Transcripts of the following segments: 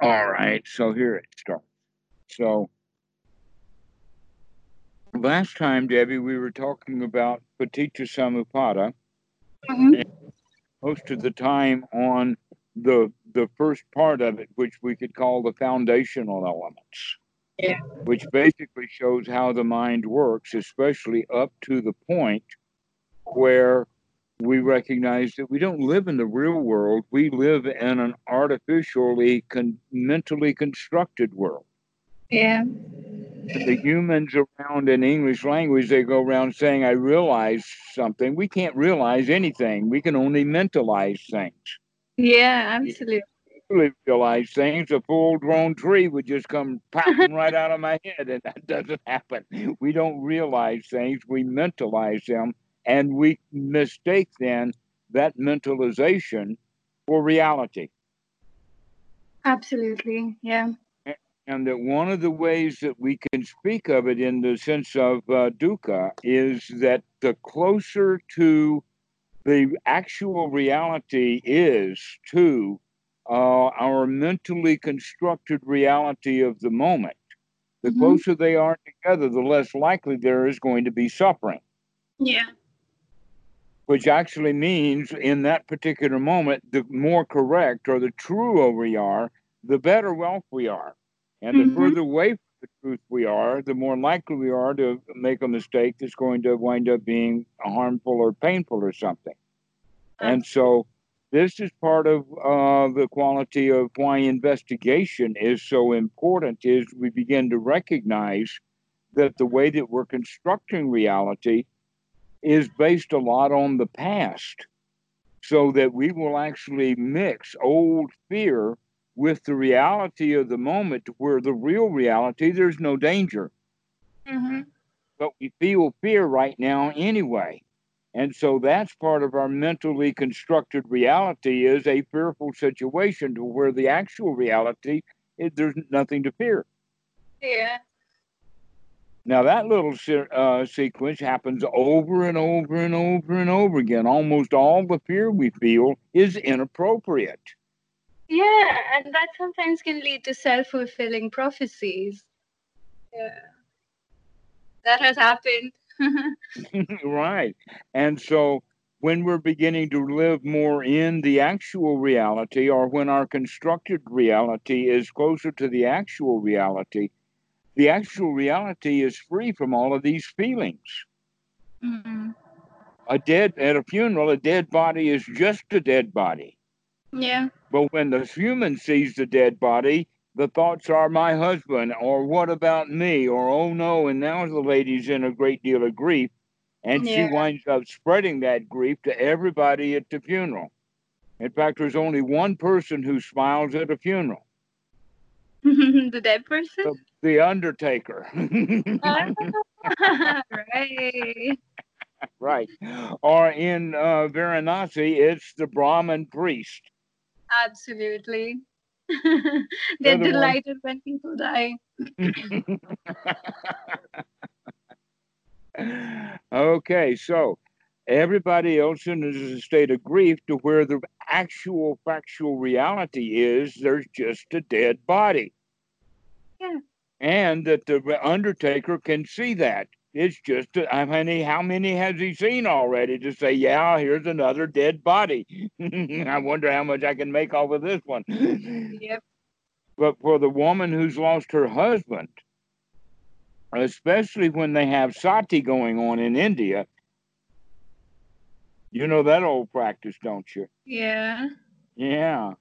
All right, so here it starts. So last time, Debbie, we were talking about Paticca Samuppada. Mhm. Most of the time on the the first part of it, which we could call the foundational elements. Yeah. Which basically shows how the mind works, especially up to the point where we recognize that we don't live in the real world. We live in an artificially con- mentally constructed world. Yeah. the humans around in English language, they go around saying, I realize something. We can't realize anything. We can only mentalize things. Yeah, absolutely. Really realize things. A full grown tree would just come popping right out of my head, and that doesn't happen. We don't realize things, we mentalize them, and we mistake then that mentalization for reality. Absolutely. Yeah. and that one of the ways that we can speak of it in the sense of uh, dukkha is that the closer to the actual reality is to uh, our mentally constructed reality of the moment, the Mhm. closer they are together, the less likely there is going to be suffering. Yeah. Which actually means, in that particular moment, the more correct or the truer we are, the better off we are. And the Mhm. further away from the truth we are, the more likely we are to make a mistake that's going to wind up being harmful or painful or something. And so, this is part of uh, the quality of why investigation is so important. Is we begin to recognize that the way that we're constructing reality is based a lot on the past, so that we will actually mix old fear with the reality of the moment, where the real reality there's no danger hmm but we feel fear right now anyway. And so that's part of our mentally constructed reality is a fearful situation to where the actual reality is there's nothing to fear. Yeah. Now that little uh, sequence happens over and over and over and over again. Almost all the fear we feel is inappropriate. Yeah, and that sometimes can lead to self-fulfilling prophecies. Yeah. That has happened. right. And so when we're beginning to live more in the actual reality, or when our constructed reality is closer to the actual reality, the actual reality is free from all of these feelings. hmm A dead at a funeral, a dead body is just a dead body. Yeah. But when the human sees the dead body, the thoughts are my husband, or what about me, or oh no, and now the lady's in a great deal of grief, and she winds up spreading that grief to everybody at the funeral. In fact, there's only one person who smiles at a funeral the dead person? The undertaker. Right. right. Or in uh, Varanasi, it's the Brahmin priest. Absolutely. They're the delighted when people die. okay, so everybody else in a state of grief to where the actual factual reality is there's just a dead body. Yeah. And that the undertaker can see that. It's just, a- how many, how many has he seen already to say, yeah, here's another dead body? I wonder how much I can make off of this one. Yep. But for the woman who's lost her husband, especially when they have sati going on in India, you know that old practice, don't you? Yeah. Yeah.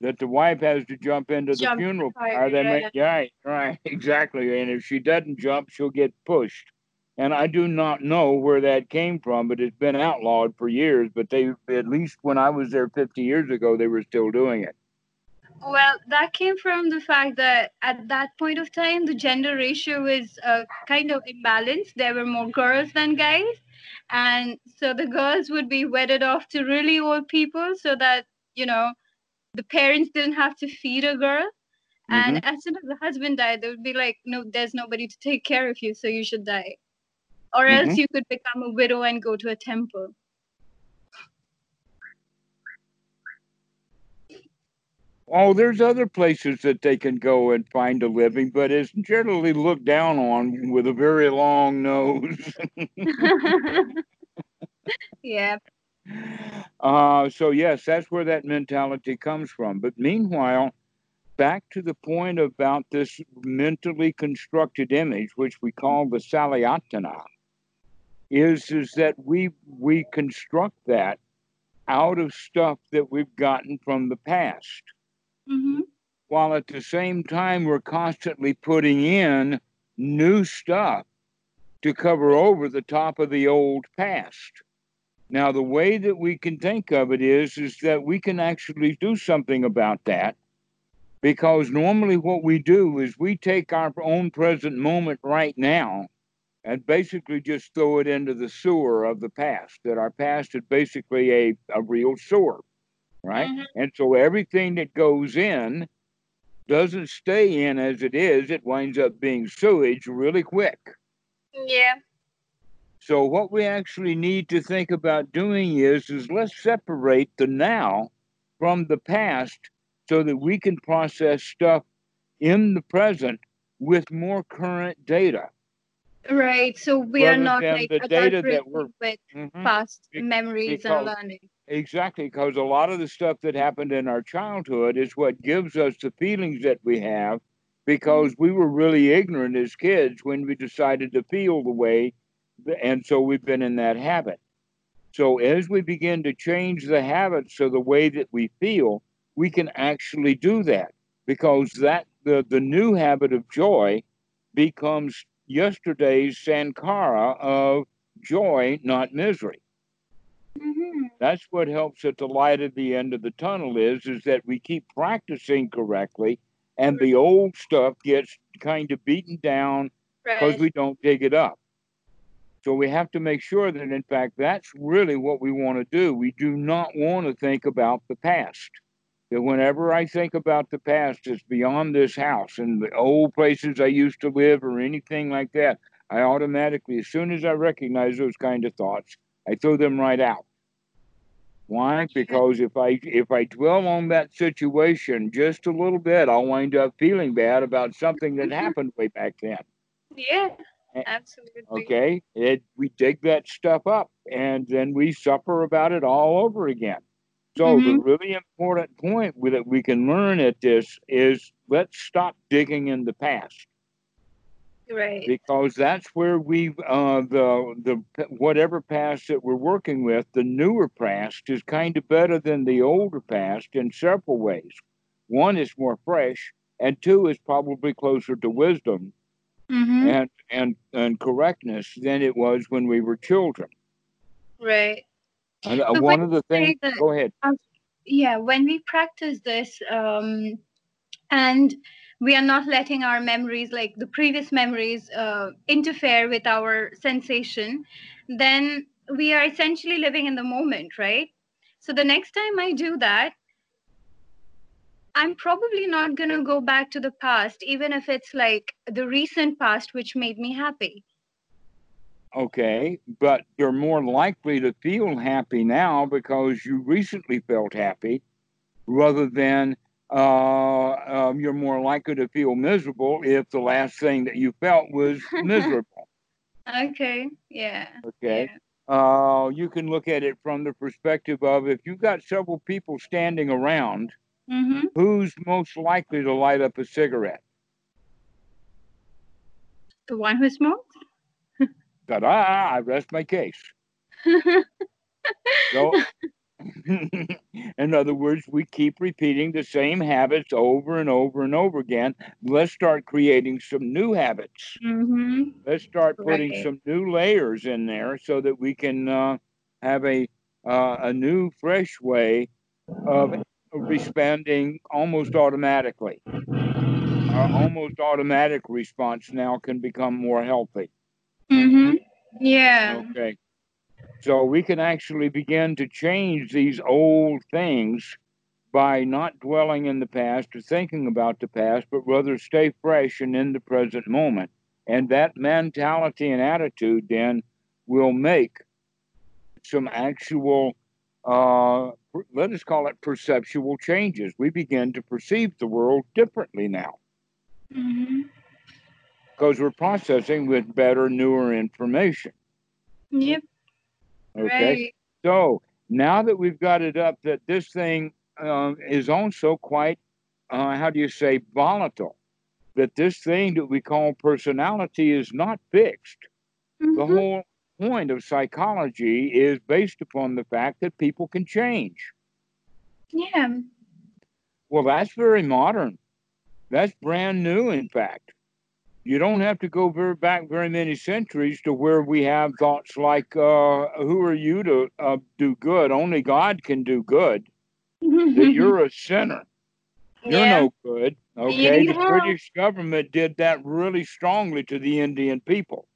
That the wife has to jump into the funeral pyre. They yeah. make right, right, exactly. And if she doesn't jump, she'll get pushed. And I do not know where that came from, but it's been outlawed for years. But they, at least when I was there 50 years ago, they were still doing it. Well, that came from the fact that at that point of time, the gender ratio was uh, kind of imbalanced. There were more girls than guys. And so the girls would be wedded off to really old people so that, you know, the parents didn't have to feed a girl. And as soon as the husband died, they would be like, no, there's nobody to take care of you, so you should die. Or else Mhm. you could become a widow and go to a temple. Oh, there's other places that they can go and find a living, but it's generally looked down on with a very long nose. yeah. Uh, so yes, that's where that mentality comes from. But meanwhile, back to the point about this mentally constructed image, which we call the Salayatana, is is that we we construct that out of stuff that we've gotten from the past. Mm-hmm. While at the same time, we're constantly putting in new stuff to cover over the top of the old past. Now, the way that we can think of it is, is that we can actually do something about that because normally what we do is we take our own present moment right now and basically just throw it into the sewer of the past, that our past is basically a, a real sewer, right? Mhm. And so everything that goes in doesn't stay in as it is, it winds up being sewage really quick. Yeah. So what we actually need to think about doing is is let's separate the now from the past so that we can process stuff in the present with more current data. Right. So we are not like the data that we're- with Mhm. past Be- memories because- and learning. Exactly, because a lot of the stuff that happened in our childhood is what gives us the feelings that we have because we were really ignorant as kids when we decided to feel the way, and so we've been in that habit. So as we begin to change the habits of the way that we feel, we can actually do that because that the, the new habit of joy becomes yesterday's sankara of joy, not misery Mm-hmm. that's what helps at the light at the end of the tunnel is is that we keep practicing correctly and the old stuff gets kind of beaten down because Right. we don't dig it up so we have to make sure that in fact that's really what we want to do we do not want to think about the past that whenever i think about the past it's beyond this house and the old places i used to live or anything like that i automatically as soon as i recognize those kind of thoughts I throw them right out. Why? Because if I if I dwell on that situation just a little bit, I'll wind up feeling bad about something that mm-hmm. happened way back then. Yeah. Absolutely. Okay, it we dig that stuff up and then we suffer about it all over again. So the really important point that we can learn at this is let's stop digging in the past Right. because that's where we uh, the the whatever past that we're working with, the newer past is kind of better than the older past in several ways. One is more fresh, and two is probably closer to wisdom Mm-hmm. and and and correctness than it was when we were children. Right. And uh, But one of the things. that- Go ahead. yeah when we practice this um and we are not letting our memories like the previous memories uh, interfere with our sensation then we are essentially living in the moment right so the next time i do that i'm probably not going to go back to the past even if it's like the recent past which made me happy Okay, but you're more likely to feel happy now because you recently felt happy rather than uh, um, you're more likely to feel miserable if the last thing that you felt was miserable. okay yeah Okay. Uh, you can look at it from the perspective of if you've got several people standing around, yeah. Mm-hmm. who's most likely to light up a cigarette? the one who smokes Ta da! I rest my case. So, in other words, we keep repeating the same habits over and over and over again. Let's start creating some new habits. mm-hmm. Let's start putting Right. some new layers in there so that we can uh, have a uh, a new, fresh way of responding almost automatically. Our almost automatic response now can become more healthy. Mm-hmm. Yeah. Okay. So we can actually begin to change these old things by not dwelling in the past or thinking about the past, but rather stay fresh and in the present moment. And that mentality and attitude then will make some actual uh, let us call it perceptual changes. We begin to perceive the world differently now hmm because we're processing with better, newer information. Yep. Okay. Right. So now that we've got it up, that this thing um, is also quite, uh, how do you say, volatile. That this thing that we call personality is not fixed. The Mhm. whole point of psychology is based upon the fact that people can change. Yeah. Well, that's very modern. That's brand new, in fact. You don't have to go very back very many centuries to where we have thoughts like, uh, "Who are you to uh, do good? Only God can do good. That you're a sinner. You're yeah. no good." Okay, the British government did that really strongly to the Indian people.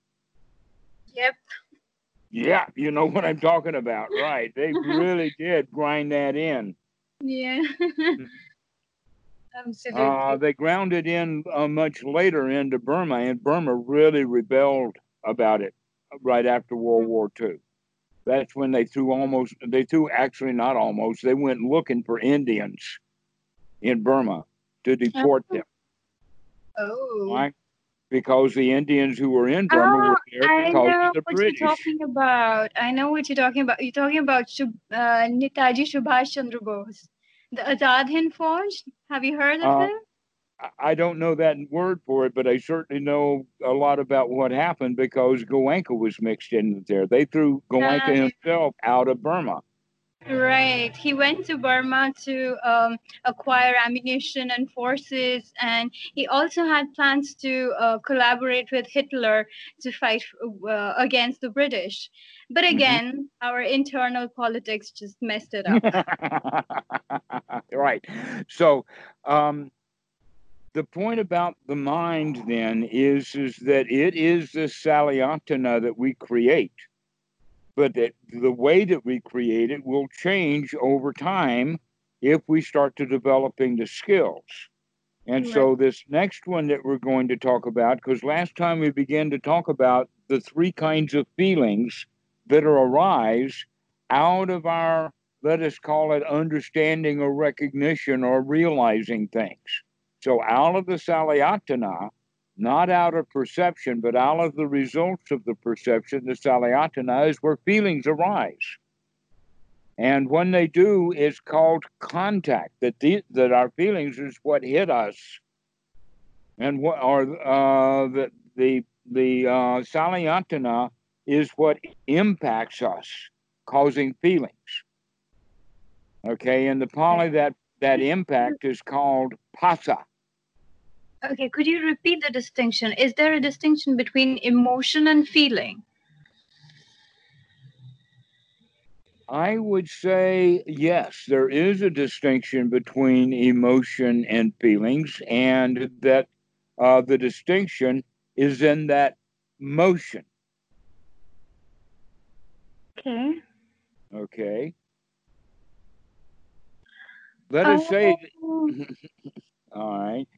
Yep. Yeah, you know what I'm talking about, right? They really did grind that in. Yeah. Absolutely. Uh, they ground it in uh, much later into Burma, and Burma really rebelled about it right after World War II. That's when they threw almost, they threw actually not almost, they went looking for Indians in Burma to deport them. oh. Why? Because the Indians who were in Burma Oh, were there I because know of the what British. you're talking about. I know what you're talking about. You're talking about Shub, uh, Netaji Subhash Chandra Bose, the Azad Hind Fauj. Have you heard of Uh, him? I- I don't know that word for it, but I certainly know a lot about what happened because Goenka was mixed in there. They threw Goenka himself out of Burma. Right. He went to Burma to um, acquire ammunition and forces, and he also had plans to uh, collaborate with Hitler to fight uh, against the British. But Mhm. again, our internal politics just messed it up. right. So, um, the point about the mind then is is that it is the salayatana that we create, but that the way that we create it will change over time if we start to developing the skills. And so this next one that we're going to talk about, because last time we began to talk about the three kinds of feelings that are arise out of our, let us call it understanding or recognition or realizing things. So out of the salayatana, not out of perception, but out of the results of the perception, the salayatana is where feelings arise. And when they do, it's called contact. That the, that our feelings is what hit us, and what are uh, the the the uh, salayatana is what impacts us, causing feelings. Okay, in the Pali, that that impact is called phassa. Okay, could you repeat the distinction? Is there a distinction between emotion and feeling? I would say yes, there is a distinction between emotion and feelings, and that uh, the distinction is in that motion. Okay. Okay. Let us say, Oh, all right.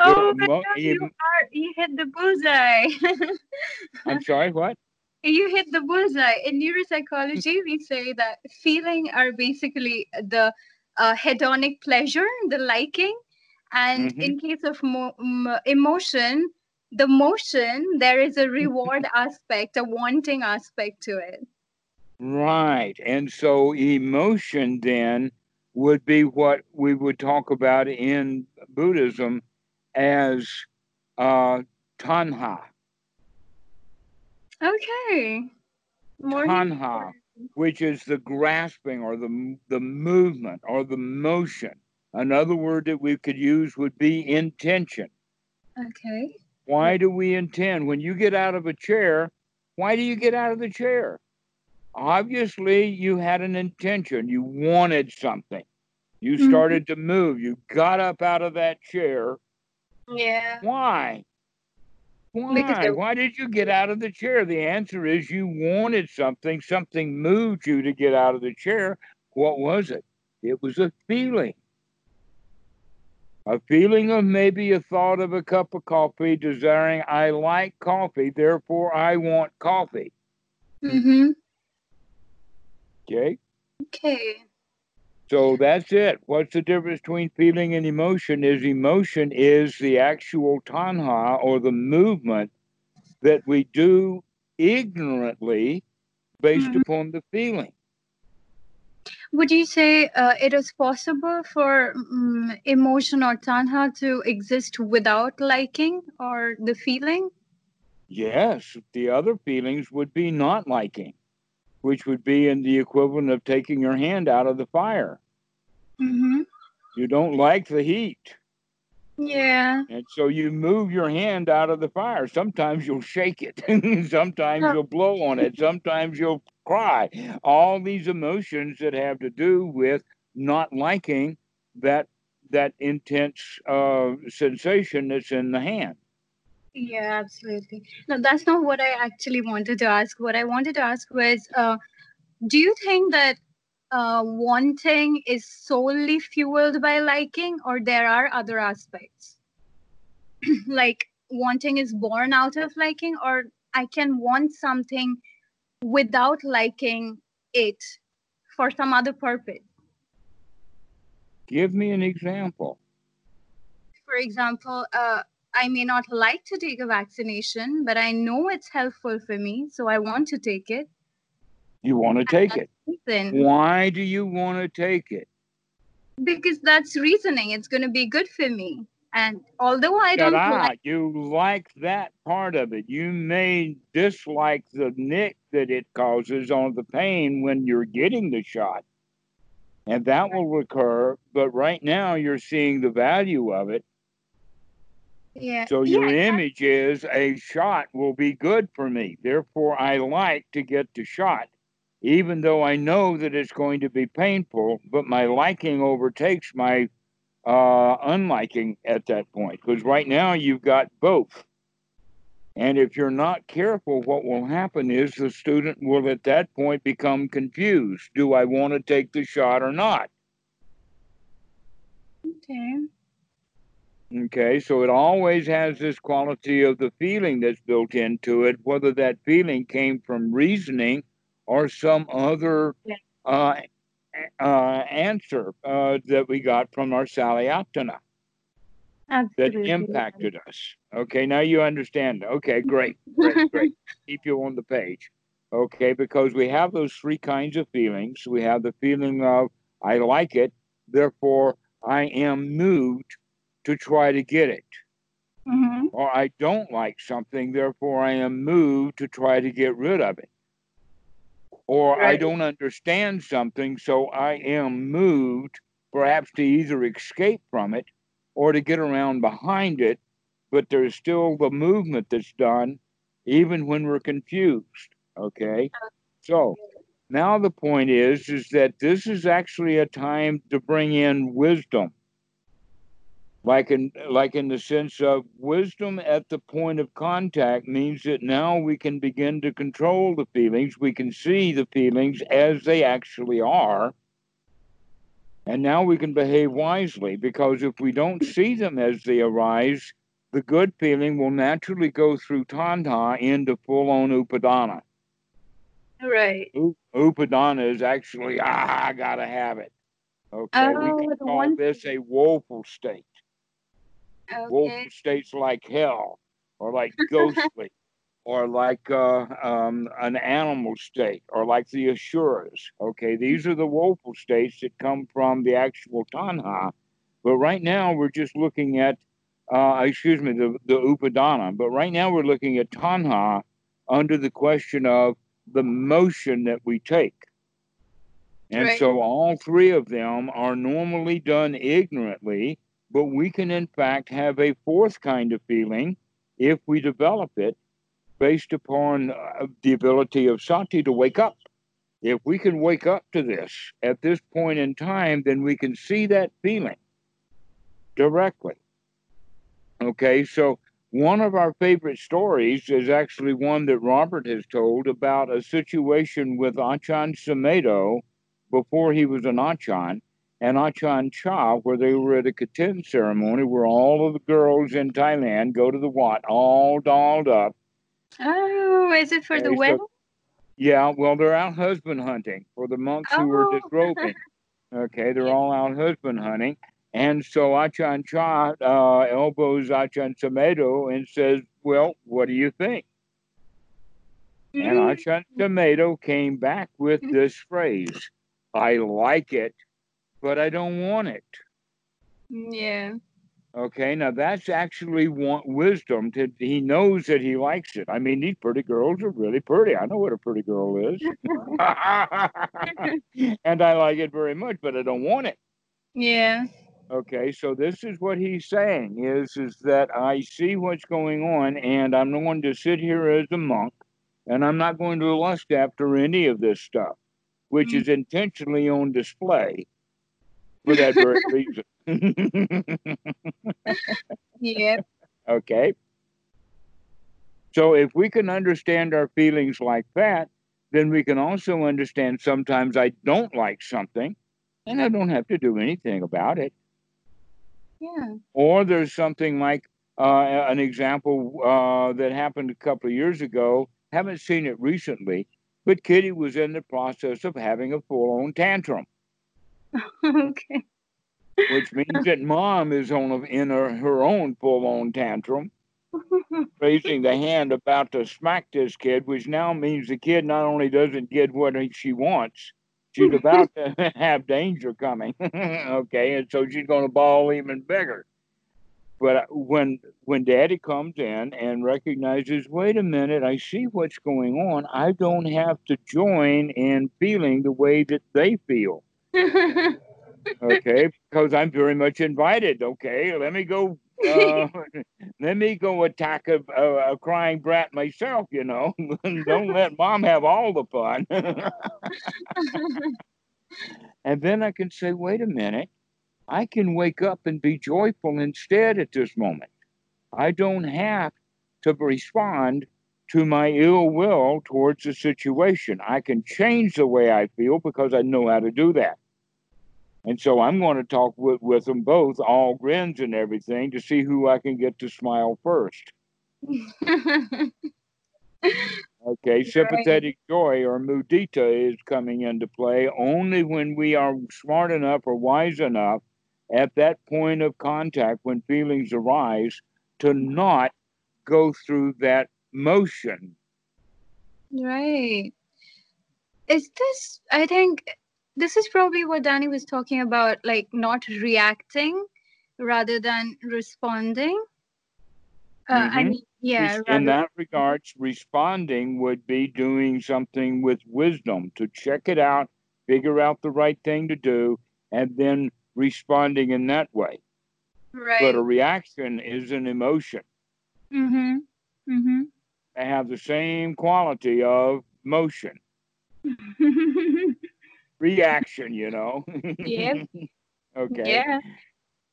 Oh Mo- God, you are you hit the bullseye. I'm sorry, what? you hit the bullseye. In neuropsychology, we say that feeling are basically the uh, hedonic pleasure, the liking, and Mhm. in case of mo- m- emotion, the motion there is a reward aspect, a wanting aspect to it. Right. And so emotion then would be what we would talk about in Buddhism as uh, tanha. Okay. More Tanha, which is the grasping or the, the movement or the motion. Another word that we could use would be intention. Okay. Why do we intend? When you get out of a chair, why do you get out of the chair? Obviously, you had an intention. You wanted something. You Mhm. started to move. You got up out of that chair. Yeah. Why? Why? Why did you get out of the chair? The answer is you wanted something. Something moved you to get out of the chair. What was it? It was a feeling. A feeling of maybe a thought of a cup of coffee, desiring, I like coffee, therefore I want coffee. Mm-hmm. Okay? Okay. So that's it. What's the difference between feeling and emotion? Is emotion is the actual tanha or the movement that we do ignorantly based mm-hmm. upon the feeling. Would you say uh, it is possible for um, emotion or tanha to exist without liking or the feeling? Yes, the other feelings would be not liking, which would be in the equivalent of taking your hand out of the fire. Mm-hmm. You don't like the heat. Yeah. And so you move your hand out of the fire. Sometimes you'll shake it. Sometimes you'll blow on it. Sometimes you'll cry. All these emotions that have to do with not liking that that intense uh, sensation that's in the hand. Yeah, absolutely. No, that's not what I actually wanted to ask. What I wanted to ask was, uh, do you think that uh, wanting is solely fueled by liking, or there are other aspects? like wanting is born out of liking, or I can want something without liking it for some other purpose. Give me an example. For example, uh, I may not like to take a vaccination, but I know it's helpful for me, so I want to take it. You want to take it. Reason. Why do you want to take it? Because that's reasoning. It's going to be good for me. And although I don't like you like that part of it, you may dislike the nick that it causes on the pain when you're getting the shot. And that will recur, but right now you're seeing the value of it. Yeah. So your yeah, image is a shot will be good for me. Therefore I like to get the shot even though I know that it's going to be painful, but my liking overtakes my uh, unliking at that point. Because right now you've got both. And if you're not careful, what will happen is the student will at that point become confused. Do I want to take the shot or not? Okay. Okay, so it always has this quality of the feeling that's built into it, whether that feeling came from reasoning or some other uh, uh, answer uh, that we got from our Salayatana that impacted us. Okay, now you understand. Okay, great, great, great. Keep you on the page. Okay, because we have those three kinds of feelings. We have the feeling of, I like it, therefore I am moved to try to get it. Mm-hmm. Or I don't like something, therefore I am moved to try to get rid of it or right. I don't understand something, so I am moved perhaps to either escape from it or to get around behind it, but there's still the movement that's done even when we're confused. Okay? So now the point is is that this is actually a time to bring in wisdom like in like in the sense of wisdom at the point of contact means that now we can begin to control the feelings. We can see the feelings as they actually are. And now we can behave wisely because if we don't see them as they arise the good feeling will naturally go through tanha into full-on upadana. Right. U- upadana is actually ah i gotta have it. Okay oh, we can call one... this a woeful state Okay. Wolf states like hell, or like ghostly, or like uh, um, an animal state, or like the Asuras. Okay, these are the woeful states that come from the actual Tanha. But right now we're just looking at, uh, excuse me, the, the Upadana. But right now we're looking at Tanha under the question of the motion that we take. And right. so all three of them are normally done ignorantly but we can, in fact, have a fourth kind of feeling if we develop it based upon uh, the ability of sati to wake up. If we can wake up to this at this point in time, then we can see that feeling directly. Okay, so one of our favorite stories is actually one that Robert has told about a situation with Achan Sumedho before he was an Achan and Achan Cha, where they were at a Katin ceremony where all of the girls in Thailand go to the Wat all dolled up. Oh, is it for and the wedding? yeah, well, they're out husband hunting for the monks oh. who are disrobing. Okay, they're all out husband hunting. And so Achan Cha uh, elbows Achan Sumedho and says, Well, what do you think? And Mm. Achan Sumedho came back with this phrase I like it, but I don't want it. Yeah. Okay, now that's actually want wisdom. To he knows that he likes it. I mean, these pretty girls are really pretty. I know what a pretty girl is, and I like it very much, but I don't want it. Yeah. Okay, so this is what he's saying is is that I see what's going on, and I'm going to sit here as a monk, and I'm not going to lust after any of this stuff, which Mm. is intentionally on display for that very reason. Yeah. Okay. So if we can understand our feelings like that, then we can also understand sometimes I don't like something and I don't have to do anything about it. Yeah. Or there's something like uh, an example uh, that happened a couple of years ago. Haven't seen it recently, but Kitty was in the process of having a full on tantrum, okay. which means that mom is on a, in her, her own full on tantrum. raising the hand about to smack this kid, which now means the kid not only doesn't get what she wants, she's about to have danger coming. okay, and so she's going to bawl even bigger. But uh, when when Daddy comes in and recognizes, wait a minute, I see what's going on. I don't have to join in feeling the way that they feel. Okay, because I'm very much invited. Okay, let me go. Uh, let me go attack a, a, a crying brat myself. You know, don't let mom have all the fun. and then I can say, wait a minute, I can wake up and be joyful instead at this moment. I don't have to respond to my ill will towards the situation. I can change the way I feel because I know how to do that. And so I'm going to talk with, with them both, all grins and everything, to see who I can get to smile first. Okay, sympathetic joy or mudita is coming into play only when we are smart enough or wise enough at that point of contact when feelings arise to not go through that motion. right. Is this, I think, this is probably what Danny was talking about, like not reacting rather than responding. Uh, I Mhm. mean, yeah, in rather, that regards, responding would be doing something with wisdom to check it out, figure out the right thing to do, and then responding in that way. right. But a reaction is an emotion. mm-hmm. They have the same quality of motion, Mm-hmm. reaction, you know. Yep. okay. Yeah.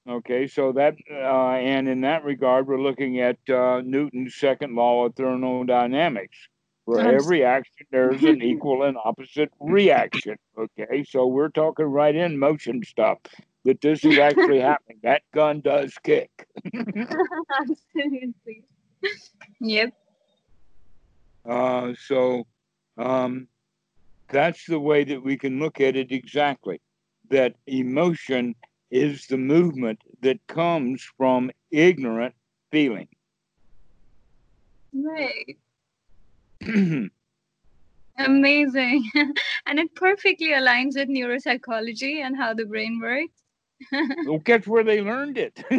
Okay, so that, uh, and in that regard, we're looking at uh, Newton's second law of thermodynamics. For Abs- every action, there's an equal and opposite reaction. Okay, so we're talking right in motion stuff that this is actually happening. That gun does kick. Absolutely. Yep. Uh, so um, that's the way that we can look at it exactly. That emotion is the movement that comes from ignorant feeling. Right. Amazing. and it perfectly aligns with neuropsychology and how the brain works. well, guess where they learned it?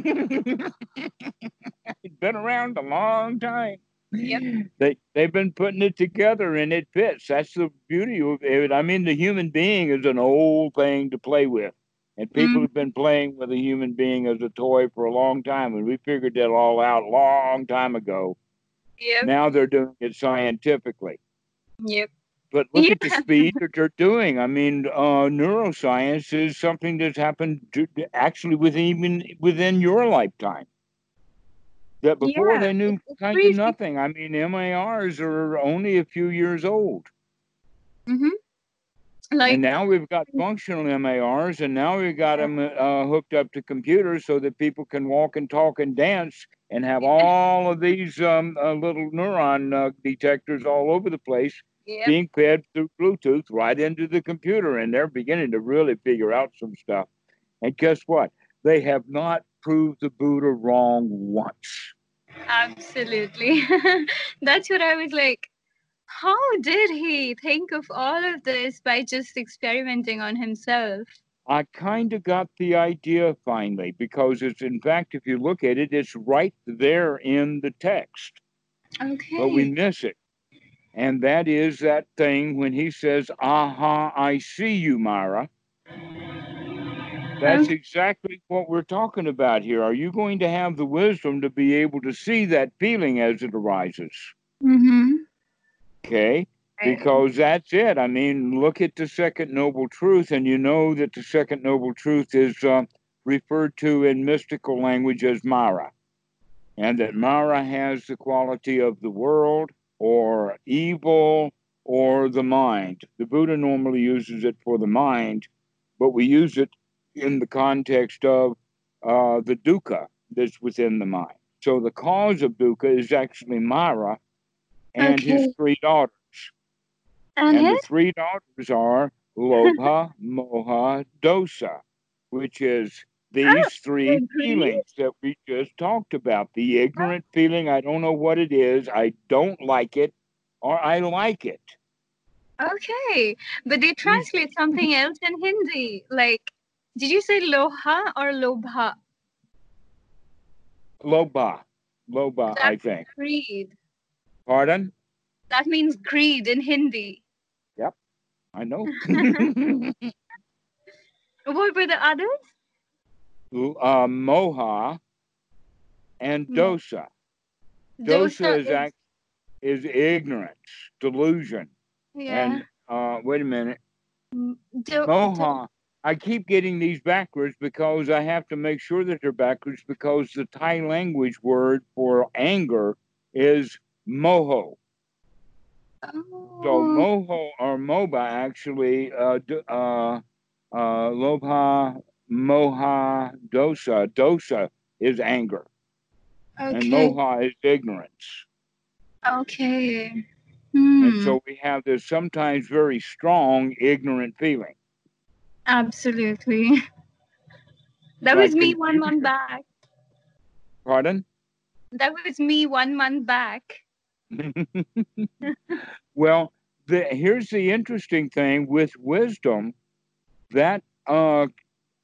it's been around a long time. Yep. They they've been putting it together and it fits. That's the beauty of it. I mean, the human being is an old thing to play with. And people Mm. have been playing with a human being as a toy for a long time, and we figured that all out a long time ago. Yep. Now they're doing it scientifically. Yep. But look at the speed that they're doing. I mean, uh, neuroscience is something that's happened to, actually within even within your lifetime. That before Yeah, they knew kind crazy. of nothing. I mean, MRIs are only a few years old, Mm-hmm. Like, and now we've got functional MRIs, and now we've got them uh, hooked up to computers so that people can walk and talk and dance and have all of these um, uh, little neuron uh, detectors all over the place being fed through Bluetooth right into the computer, and they're beginning to really figure out some stuff. And guess what? They have not proved the Buddha wrong once. Absolutely. That's what I was like. How did he think of all of this by just experimenting on himself? I kind of got the idea finally because it's, in fact, if you look at it, it's right there in the text, Okay. but we miss it. And that is that thing when he says, Aha, I see you, Mara. That's exactly what we're talking about here. Are you going to have the wisdom to be able to see that feeling as it arises? mm-hmm. Okay. Because that's it. I mean, look at the second noble truth, and you know that the second noble truth is uh, referred to in mystical language as Mara, and that Mara has the quality of the world or evil or the mind. The Buddha normally uses it for the mind, but we use it in the context of uh, the dukkha that's within the mind. So the cause of dukkha is actually Mara and his three daughters. And And the three daughters are Lobha, Moha, Dosa, which is these Oh, three feelings that we just talked about. The ignorant feeling, I don't know what it is, I don't like it, or I like it. Okay. But they translate something else in Hindi. Like, did you say loha or lobha? Lobha, Lobha, I think. Greed. Pardon? That means greed in Hindi. Yep, I know. What were the others? uh, Moha and Dosa. Dosa, Dosa is, act, is ignorance, delusion. yeah. And uh, wait a minute. Do- Moha. I keep getting these backwards because I have to make sure that they're backwards because the Thai language word for anger is moho. Oh. So Oh, moho or moba actually, uh, uh, uh, lobha, moha, dosa. Dosa is anger, and moha is ignorance. Okay. Hmm. And so we have this sometimes very strong ignorant feeling. Absolutely. That was me one month back. Pardon? That was me one month back. well, the, here's the interesting thing with wisdom that uh,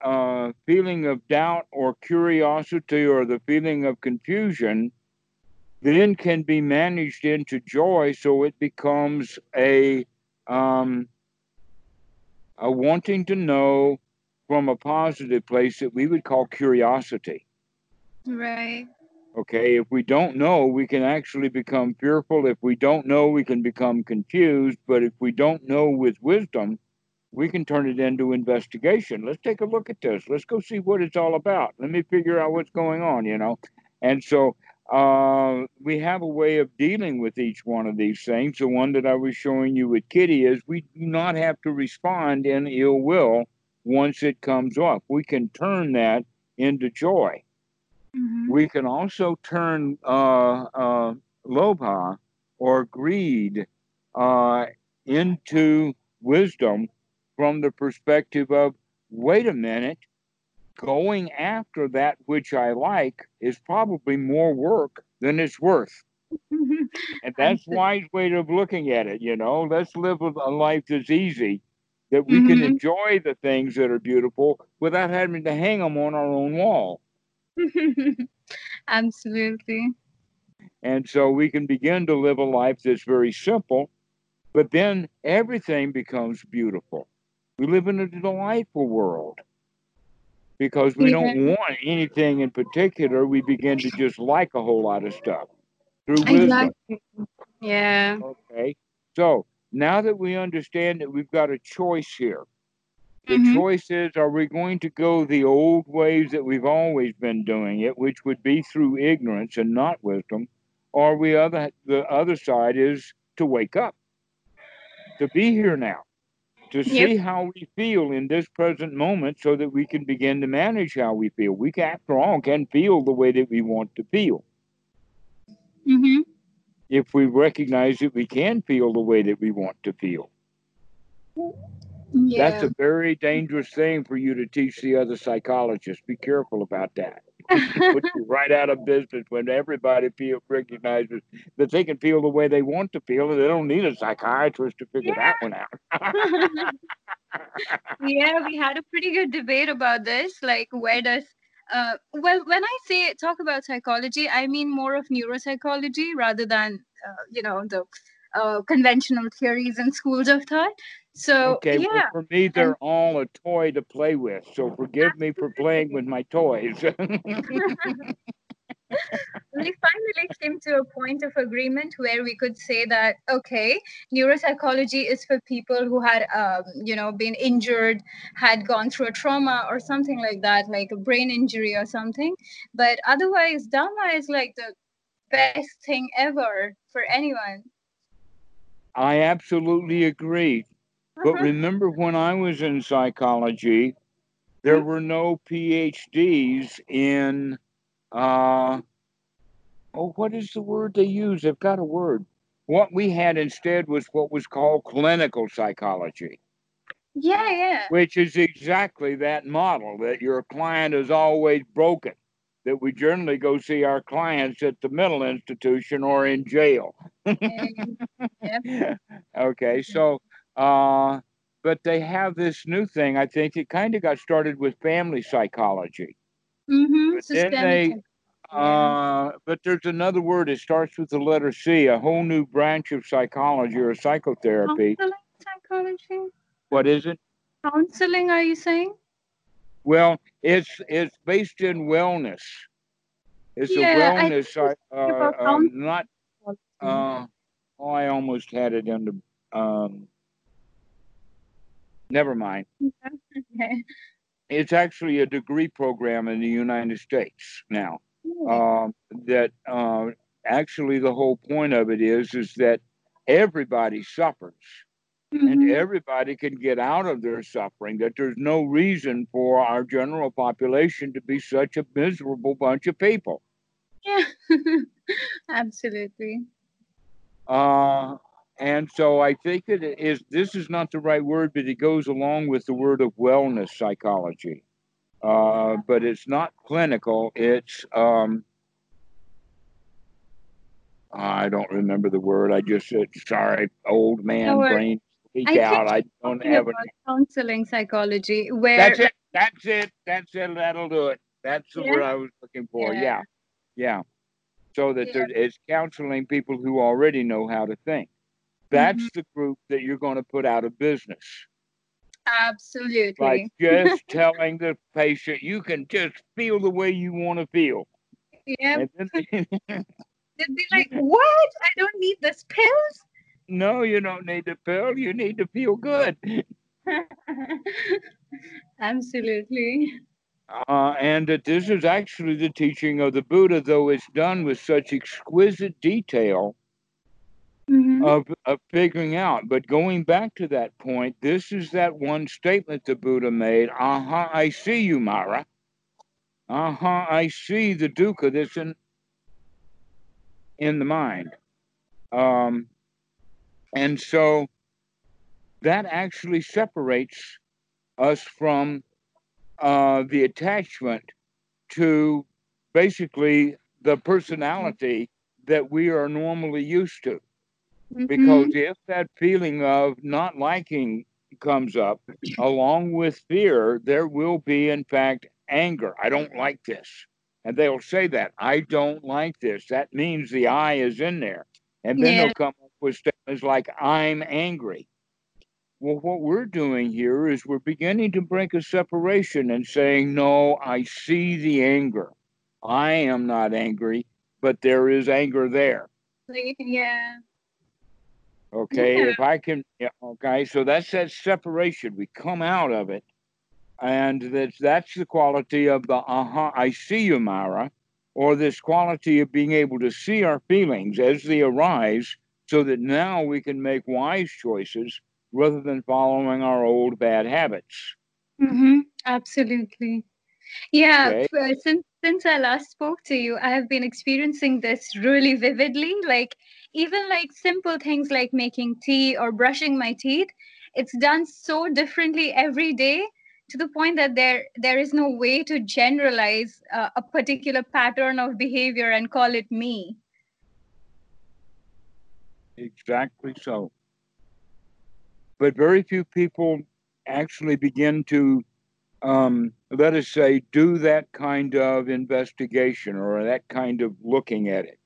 uh, feeling of doubt or curiosity or the feeling of confusion then can be managed into joy so it becomes a um, a wanting to know from a positive place that we would call curiosity Right. Okay, if we don't know, we can actually become fearful. If we don't know, we can become confused. But if we don't know with wisdom, we can turn it into investigation. Let's take a look at this. Let's go see what it's all about. Let me figure out what's going on, you know. And so uh, we have a way of dealing with each one of these things. The one that I was showing you with Kitty is we do not have to respond in ill will once it comes up. We can turn that into joy Mhm. we can also turn uh, uh, lobha or greed uh, into wisdom from the perspective of wait a minute, going after that which I like is probably more work than it's worth. And that's wise way of looking at it. You know, let's live a life that's easy, that we can Mhm. enjoy the things that are beautiful without having to hang them on our own wall. Absolutely. And so we can begin to live a life that's very simple, but then everything becomes beautiful. We live in a delightful world because we don't want anything in particular. We begin to just like a whole lot of stuff through wisdom. Yeah. Okay. So now that we understand that we've got a choice here, the Mhm. choice is are we going to go the old ways that we've always been doing it, which would be through ignorance and not wisdom, or we other the other side is to wake up, to be here now, to see how we feel in this present moment so that we can begin to manage how we feel. We can, after all can feel the way that we want to feel. hmm if we recognize that we can feel the way that we want to feel. Yeah. That's a very dangerous thing for you to teach the other psychologists. Be careful about that. Put you right out of business when everybody feel recognizes that they can feel the way they want to feel, and they don't need a psychiatrist to figure that one out. yeah, we had a pretty good debate about this. Like, where does uh, well, when I say talk about psychology, I mean more of neuropsychology rather than uh, you know the uh, conventional theories and schools of thought. So okay, yeah, well, for me, they're all a toy to play with. So forgive me for playing with my toys. we finally came to a point of agreement where we could say that okay neuropsychology is for people who had um, you know been injured had gone through a trauma or something like that like a brain injury or something but otherwise dharma is like the best thing ever for anyone I absolutely agree. But Uh-huh. remember when I was in psychology, there Mhm. were no PhDs in uh oh what is the word they use? They've got a word. What we had instead was what was called clinical psychology, yeah yeah which is exactly that model that your client is always broken. That we generally go see our clients at the mental institution or in jail. Okay, so uh, but they have this new thing. I think it kind of got started with family psychology. Mm-hmm. But then they, uh, but there's another word. It starts with the letter C. A whole new branch of psychology or psychotherapy. counseling psychology What is it? counseling are you saying Well, it's it's based in wellness. It's Yeah, I a wellness. psy- about Uh, um, not. Uh, oh, I almost had it in the. Um, never mind. okay. It's actually a degree program in the United States now. um, that uh, actually the whole point of it is is that everybody suffers and Mhm. everybody can get out of their suffering that there's no reason for our general population to be such a miserable bunch of people Yeah, absolutely. uh, and so i think that it is this is not the right word but it goes along with the word of wellness psychology uh, but it's not clinical it's um, I don't remember the word. I just said sorry, old man No brain speak I out. I don't a counseling psychology, where That's it. That's it. That's it. That'll do it. That's the Yeah. word I was looking for. Yeah. Yeah. Yeah. So that Yeah. there is counseling people who already know how to think. That's Mm-hmm. the group that you're going to put out of business. absolutely, Like just telling the patient, you can just feel the way you want to feel. yeah, they'd be like, "What? I don't need this pills." No, you don't need to pill. You need to feel good. absolutely. Uh, and that this is actually the teaching of the Buddha, though it's done with such exquisite detail Mhm. of, of figuring out. But going back to that point, this is that one statement the Buddha made Uh huh, I see you, Mara. Uh huh, I see the dukkha that's in, in the mind. Um, and so that actually separates us from uh, the attachment to basically the personality that we are normally used to. Because Mhm. if that feeling of not liking comes up, along with fear, there will be, in fact, anger. I don't like this. And they'll say that, I don't like this. That means the I is in there. And then Yeah. they'll come up with statements like, I'm angry. Well, what we're doing here is we're beginning to break a separation and saying, no, I see the anger. I am not angry, but there is anger there. Yeah. Okay, Yeah. if I can, yeah, okay, so that's that separation. We come out of it, and that's that's the quality of the aha, I see you, Mara, or this quality of being able to see our feelings as they arise, so that now we can make wise choices rather than following our old bad habits. Mm-hmm. Absolutely. Yeah. Okay. uh, Since since I last spoke to you, I have been experiencing this really vividly. Like even like simple things like making tea or brushing my teeth, it's done so differently every day to the point that there there is no way to generalize uh, a particular pattern of behavior and call it me exactly so. But very few people actually begin to um, let us say do that kind of investigation or that kind of looking at it.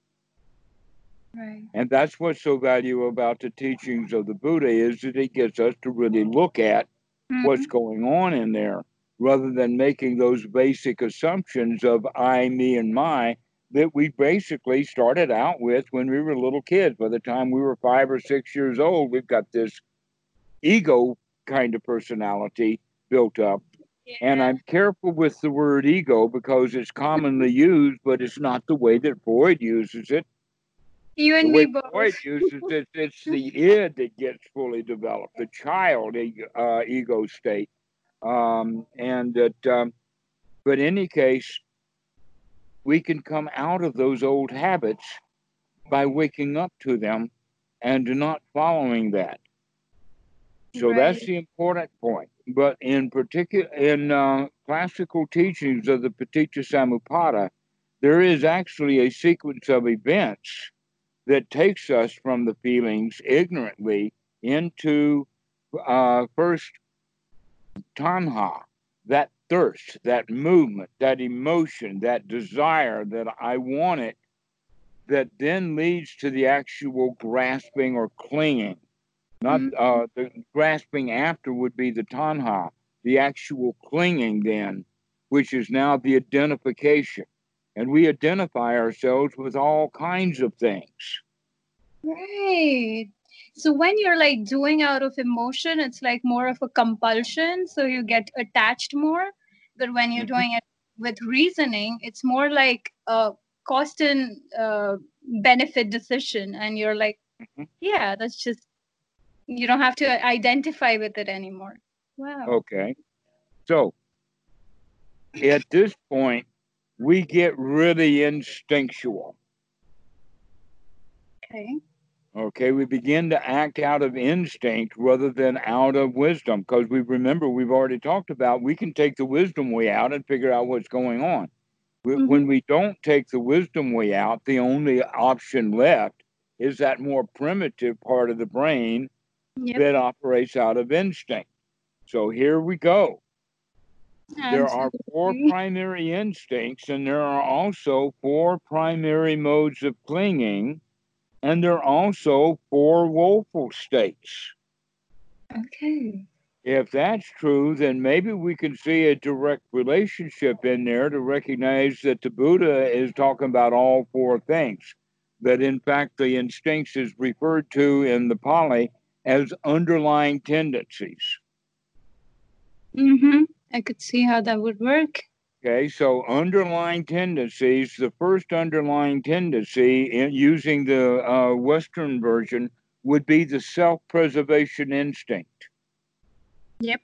Right. And that's what's so valuable about the teachings of the buddha is that it gets us to really look at mm-hmm. what's going on in there rather than making those basic assumptions of I, me, and my that we basically started out with when we were little kids. By the time we were five or six years old, we've got this ego kind of personality built up. Yeah. And I'm careful with the word ego because it's commonly used, but it's not the way that Freud uses it. You and me both. Freud uses it, it's the id that gets fully developed, the child uh, ego state. Um, and that, um, but in any case, we can come out of those old habits by waking up to them and not following that. So right. that's the important point. But in particular, in uh, classical teachings of the Paticca Samuppada, there is actually a sequence of events that takes us from the feelings ignorantly into uh, first tanha, that thirst, that movement, that emotion, that desire that I want it, that then leads to the actual grasping or clinging. Not mm-hmm. uh, the grasping after would be the tanha, the actual clinging then, which is now the identification. And we identify ourselves with all kinds of things. Right. So when you're like doing out of emotion, it's like more of a compulsion. So you get attached more. But when you're mm-hmm. doing it with reasoning, it's more like a cost and uh, benefit decision. And you're like, mm-hmm. yeah, that's just, you don't have to identify with it anymore. Wow. Okay. So at this point, we get really instinctual. Okay. Okay, we begin to act out of instinct rather than out of wisdom because we remember we've already talked about we can take the wisdom way out and figure out what's going on. Mm-hmm. When we don't take the wisdom way out, the only option left is that more primitive part of the brain yep. that operates out of instinct. So here we go. There are four primary instincts, and there are also four primary modes of clinging and there are also four woeful states. Okay. If that's true, then maybe we can see a direct relationship in there to recognize that the Buddha is talking about all four things. That in fact, the instincts is referred to in the Pali as underlying tendencies. Mm-hmm. I could see how that would work. Okay, so underlying tendencies, the first underlying tendency in using the uh, Western version would be the self preservation instinct. Yep.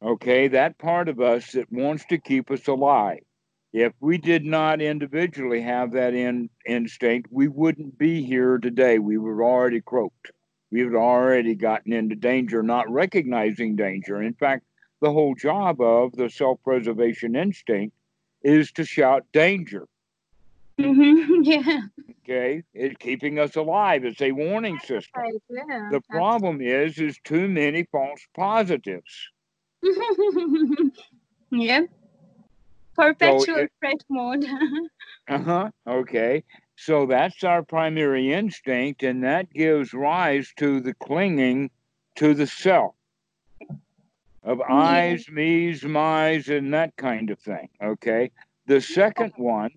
Okay, that part of us that wants to keep us alive. If we did not individually have that in, instinct, we wouldn't be here today. We would already croaked. We would already gotten into danger, not recognizing danger. In fact, the whole job of the self preservation instinct is to shout danger. Mm-hmm. Yeah. Okay, it's keeping us alive. It's a warning system. Right. Yeah. The problem is, is too many false positives. yeah. Perpetual so threat mode. uh huh. Okay. So that's our primary instinct, and that gives rise to the clinging to the self of eyes, me's, my's, and that kind of thing. Okay. The second one,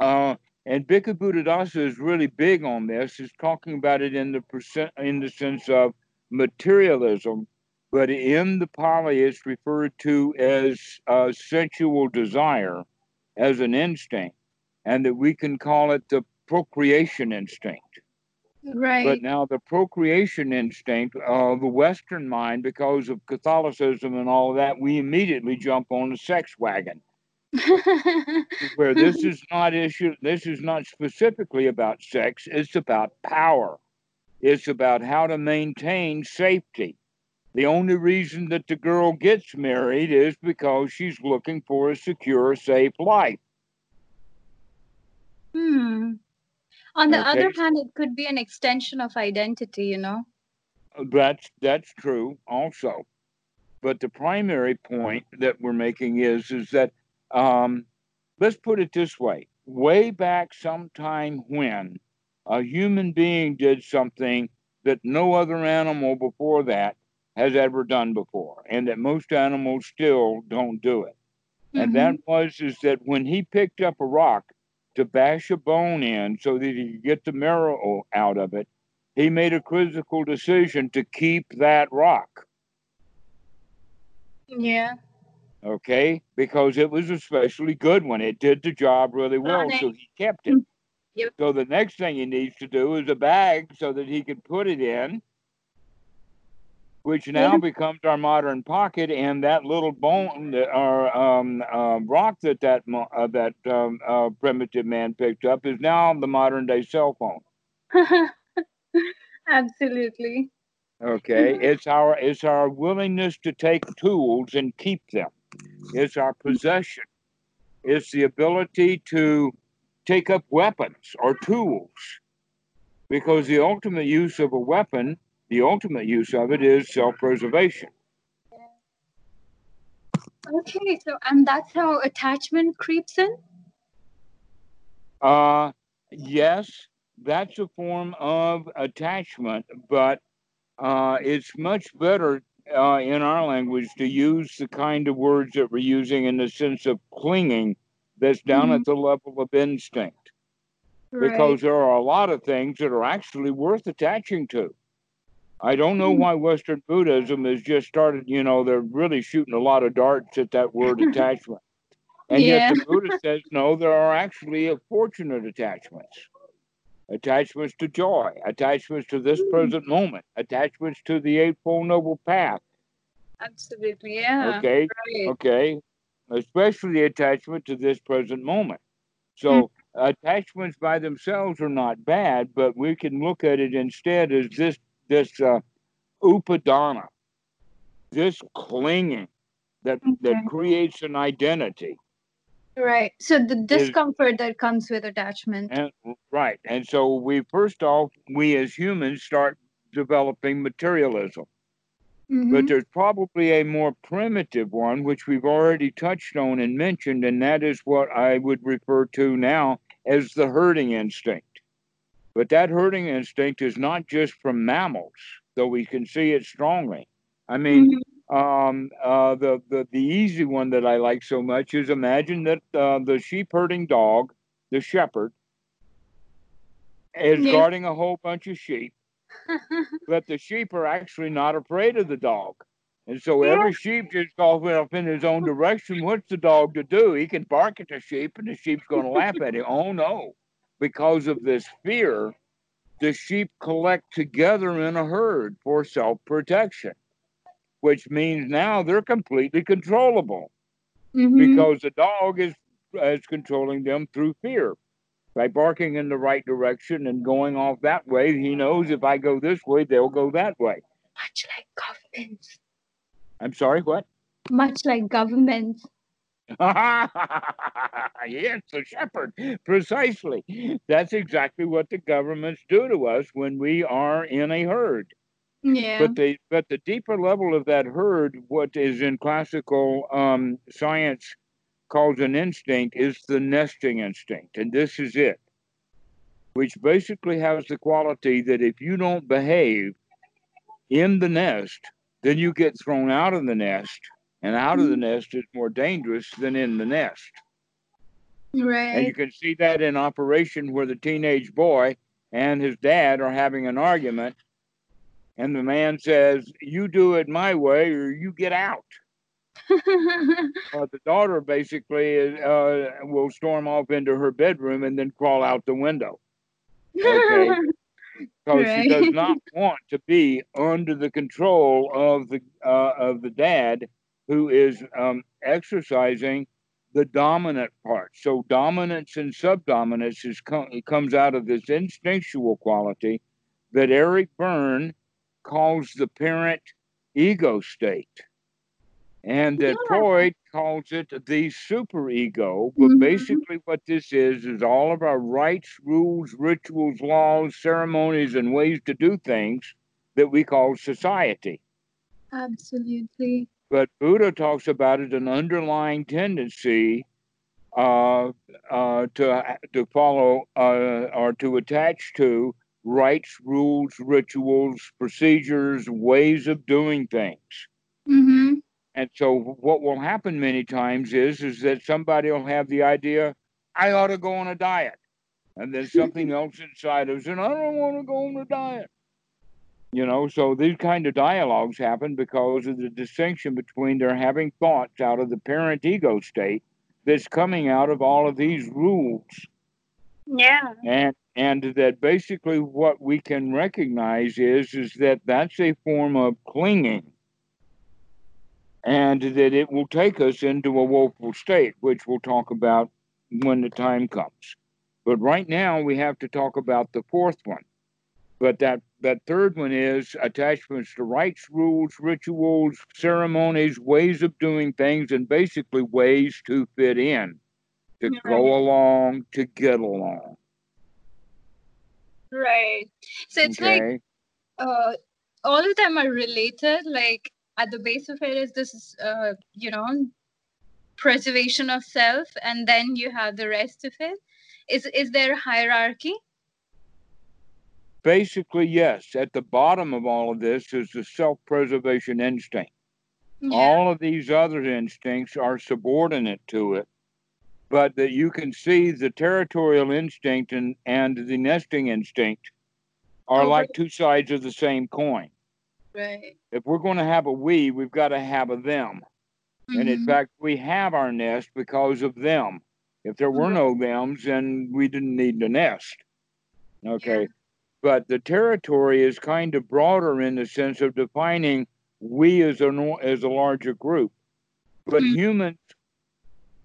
uh, and Bhikkhu Buddhadasa is really big on this, is talking about it in the percent in the sense of materialism, but in the Pali it's referred to as uh, sensual desire, as an instinct, and that we can call it the procreation instinct. Right. But now the procreation instinct of the Western mind, because of Catholicism and all of that, we immediately jump on the sex wagon. where this is not issue this is not specifically about sex it's about power it's about how to maintain safety the only reason that the girl gets married is because she's looking for a secure safe life hmm on the okay. other hand it could be an extension of identity you know that's that's true also but the primary point that we're making is is that um, let's put it this way way back sometime when a human being did something that no other animal before that has ever done before, and that most animals still don't do it. Mm-hmm. And that was is that when he picked up a rock to bash a bone in so that he could get the marrow out of it, he made a critical decision to keep that rock. Yeah okay, because it was especially good one. It did the job really well, so he kept it. Mm, yep. So the next thing he needs to do is a bag so that he can put it in, which now becomes our modern pocket. And that little bone, that, or um, uh, rock that that uh, that um, uh, primitive man picked up, is now the modern day cell phone. Absolutely. Okay, it's our it's our willingness to take tools and keep them. It's our possession. It's the ability to take up weapons or tools. Because the ultimate use of a weapon, the ultimate use of it is self preservation. Okay, so and that's how attachment creeps in? Uh yes, that's a form of attachment, but uh, it's much better uh, in our language to use the kind of words that we're using in the sense of clinging that's down mm-hmm. at the level of instinct. Right. Because there are a lot of things that are actually worth attaching to. I don't know mm-hmm. why Western Buddhism has just started, you know, they're really shooting a lot of darts at that word attachment. And yeah. yet the Buddha says, no, there are actually fortunate attachments attachments to joy, attachments to this present moment, attachments to the Eightfold Noble Path. Absolutely, yeah. Okay, right. okay. Especially attachment to this present moment. So, mm-hmm. attachments by themselves are not bad, but we can look at it instead as this this uh, upadana, this clinging that okay. that creates an identity. Right. So the discomfort is, that comes with attachment. And, right. And so we first off, we as humans start developing materialism. Mm-hmm. But there's probably a more primitive one, which we've already touched on and mentioned, and that is what I would refer to now as the herding instinct. But that herding instinct is not just from mammals, though we can see it strongly. I mean, mm-hmm. Um, uh, the, the the easy one that I like so much is imagine that uh, the sheep herding dog, the shepherd, is guarding a whole bunch of sheep, but the sheep are actually not afraid of the dog. And so every sheep just goes off in his own direction. What's the dog to do? He can bark at the sheep, and the sheep's going to laugh at him. Oh no! Because of this fear, the sheep collect together in a herd for self-protection which means now they're completely controllable mm-hmm. because the dog is, is controlling them through fear. By barking in the right direction and going off that way, he knows if I go this way, they'll go that way. Much like governments. I'm sorry, what? Much like governments. yes, the shepherd. Precisely. That's exactly what the governments do to us when we are in a herd. Yeah. But the but the deeper level of that herd, what is in classical um, science called an instinct, is the nesting instinct, and this is it, which basically has the quality that if you don't behave in the nest, then you get thrown out of the nest, and out of the mm-hmm. nest is more dangerous than in the nest. Right. And you can see that in operation where the teenage boy and his dad are having an argument and the man says, "You do it my way, or you get out." uh, the daughter basically uh, will storm off into her bedroom and then crawl out the window. Okay. Because right. she does not want to be under the control of the uh, of the dad who is um, exercising the dominant part. So dominance and subdominance is com- it comes out of this instinctual quality that Eric Berne calls the parent ego state. And that yeah. Freud calls it the superego. But mm-hmm. basically, what this is, is all of our rites, rules, rituals, laws, ceremonies, and ways to do things that we call society. Absolutely. But Buddha talks about it an underlying tendency uh, uh, to to follow uh, or to attach to rites, rules, rituals, procedures, ways of doing things. Mm-hmm. And so, what will happen many times is is that somebody will have the idea, I ought to go on a diet, and then something else inside of us, and I don't want to go on a diet. You know, so these kind of dialogues happen because of the distinction between their having thoughts out of the parent ego state that's coming out of all of these rules. Yeah. And and that basically what we can recognize is is that that's a form of clinging and that it will take us into a woeful state which we'll talk about when the time comes but right now we have to talk about the fourth one but that that third one is attachments to rites, rules, rituals, ceremonies, ways of doing things, and basically ways to fit in, to right. go along, to get along. Right. So it's okay. like uh, all of them are related. Like at the base of it is this, uh, you know, preservation of self, and then you have the rest of it. Is is there a hierarchy? Basically, yes. At the bottom of all of this is the self preservation instinct. Yeah. All of these other instincts are subordinate to it, but that you can see the territorial instinct and, and the nesting instinct are oh, like two sides of the same coin. Right. If we're going to have a we, we've got to have a them. Mm-hmm. And in mm-hmm. fact, we have our nest because of them. If there were no thems, then we didn't need the nest. Okay. Yeah but the territory is kind of broader in the sense of defining we as a as a larger group. But mm-hmm. humans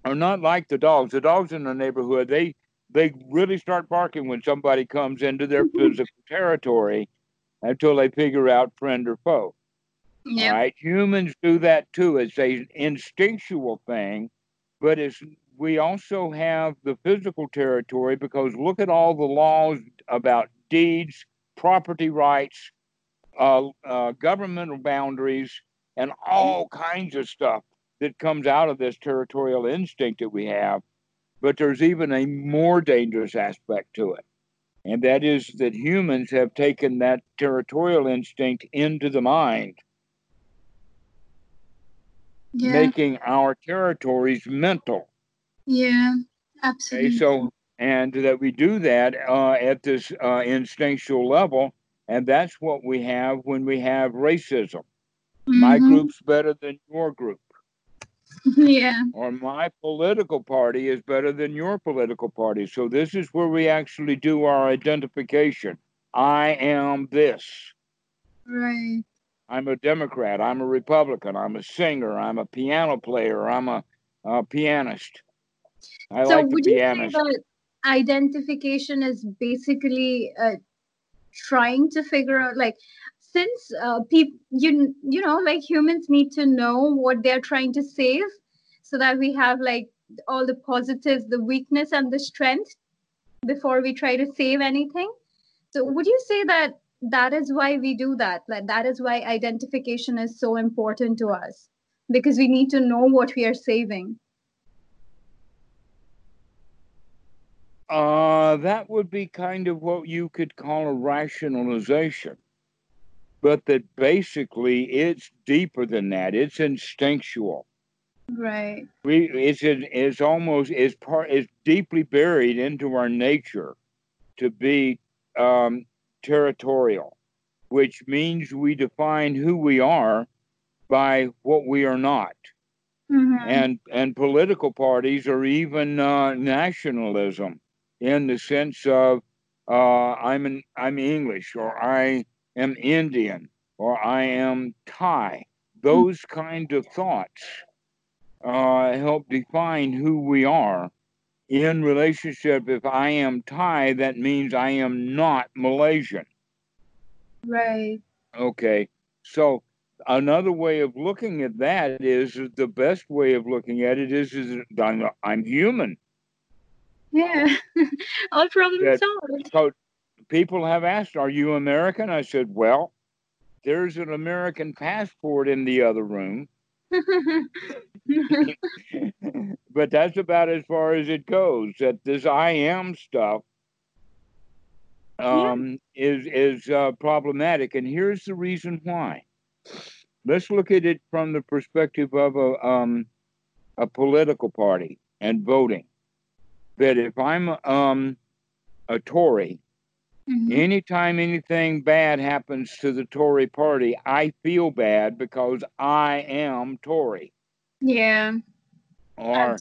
are not like the dogs. The dogs in the neighborhood they they really start barking when somebody comes into their physical territory until they figure out friend or foe. Yep. Right? Humans do that too. It's a instinctual thing, but it's we also have the physical territory because look at all the laws about deeds, property rights, uh, uh, governmental boundaries, and all kinds of stuff that comes out of this territorial instinct that we have. But there's even a more dangerous aspect to it. And that is that humans have taken that territorial instinct into the mind, yeah. making our territories mental. Yeah, absolutely. Okay, so and that we do that uh, at this uh, instinctual level. And that's what we have when we have racism. Mm-hmm. My group's better than your group. Yeah. Or my political party is better than your political party. So this is where we actually do our identification. I am this. Right. I'm a Democrat. I'm a Republican. I'm a singer. I'm a piano player. I'm a, a pianist. I so like the pianist. You say that identification is basically uh, trying to figure out like since uh, people you you know like humans need to know what they're trying to save so that we have like all the positives the weakness and the strength before we try to save anything. So would you say that that is why we do that? Like that is why identification is so important to us? Because we need to know what we are saving Uh, that would be kind of what you could call a rationalization. But that basically it's deeper than that. It's instinctual. Right. We it's it's almost it's part it's deeply buried into our nature to be um, territorial, which means we define who we are by what we are not. Mm-hmm. And and political parties or even uh, nationalism in the sense of uh, I'm an, I'm English or I am Indian or I am Thai. Those kind of thoughts uh, help define who we are in relationship. If I am Thai, that means I am not Malaysian. Right. Okay. So another way of looking at that is the best way of looking at it is, is I'm, I'm human. Yeah. All problems That- solved. So people have asked, Are you American? I said, Well, there's an American passport in the other room, but that's about as far as it goes. That this I am stuff um, is is uh, problematic, and here's the reason why. Let's look at it from the perspective of a um, a political party and voting. That if I'm um, a Tory, Mhm. anytime anything bad happens to the Tory party, I feel bad because I am Tory. Yeah. Or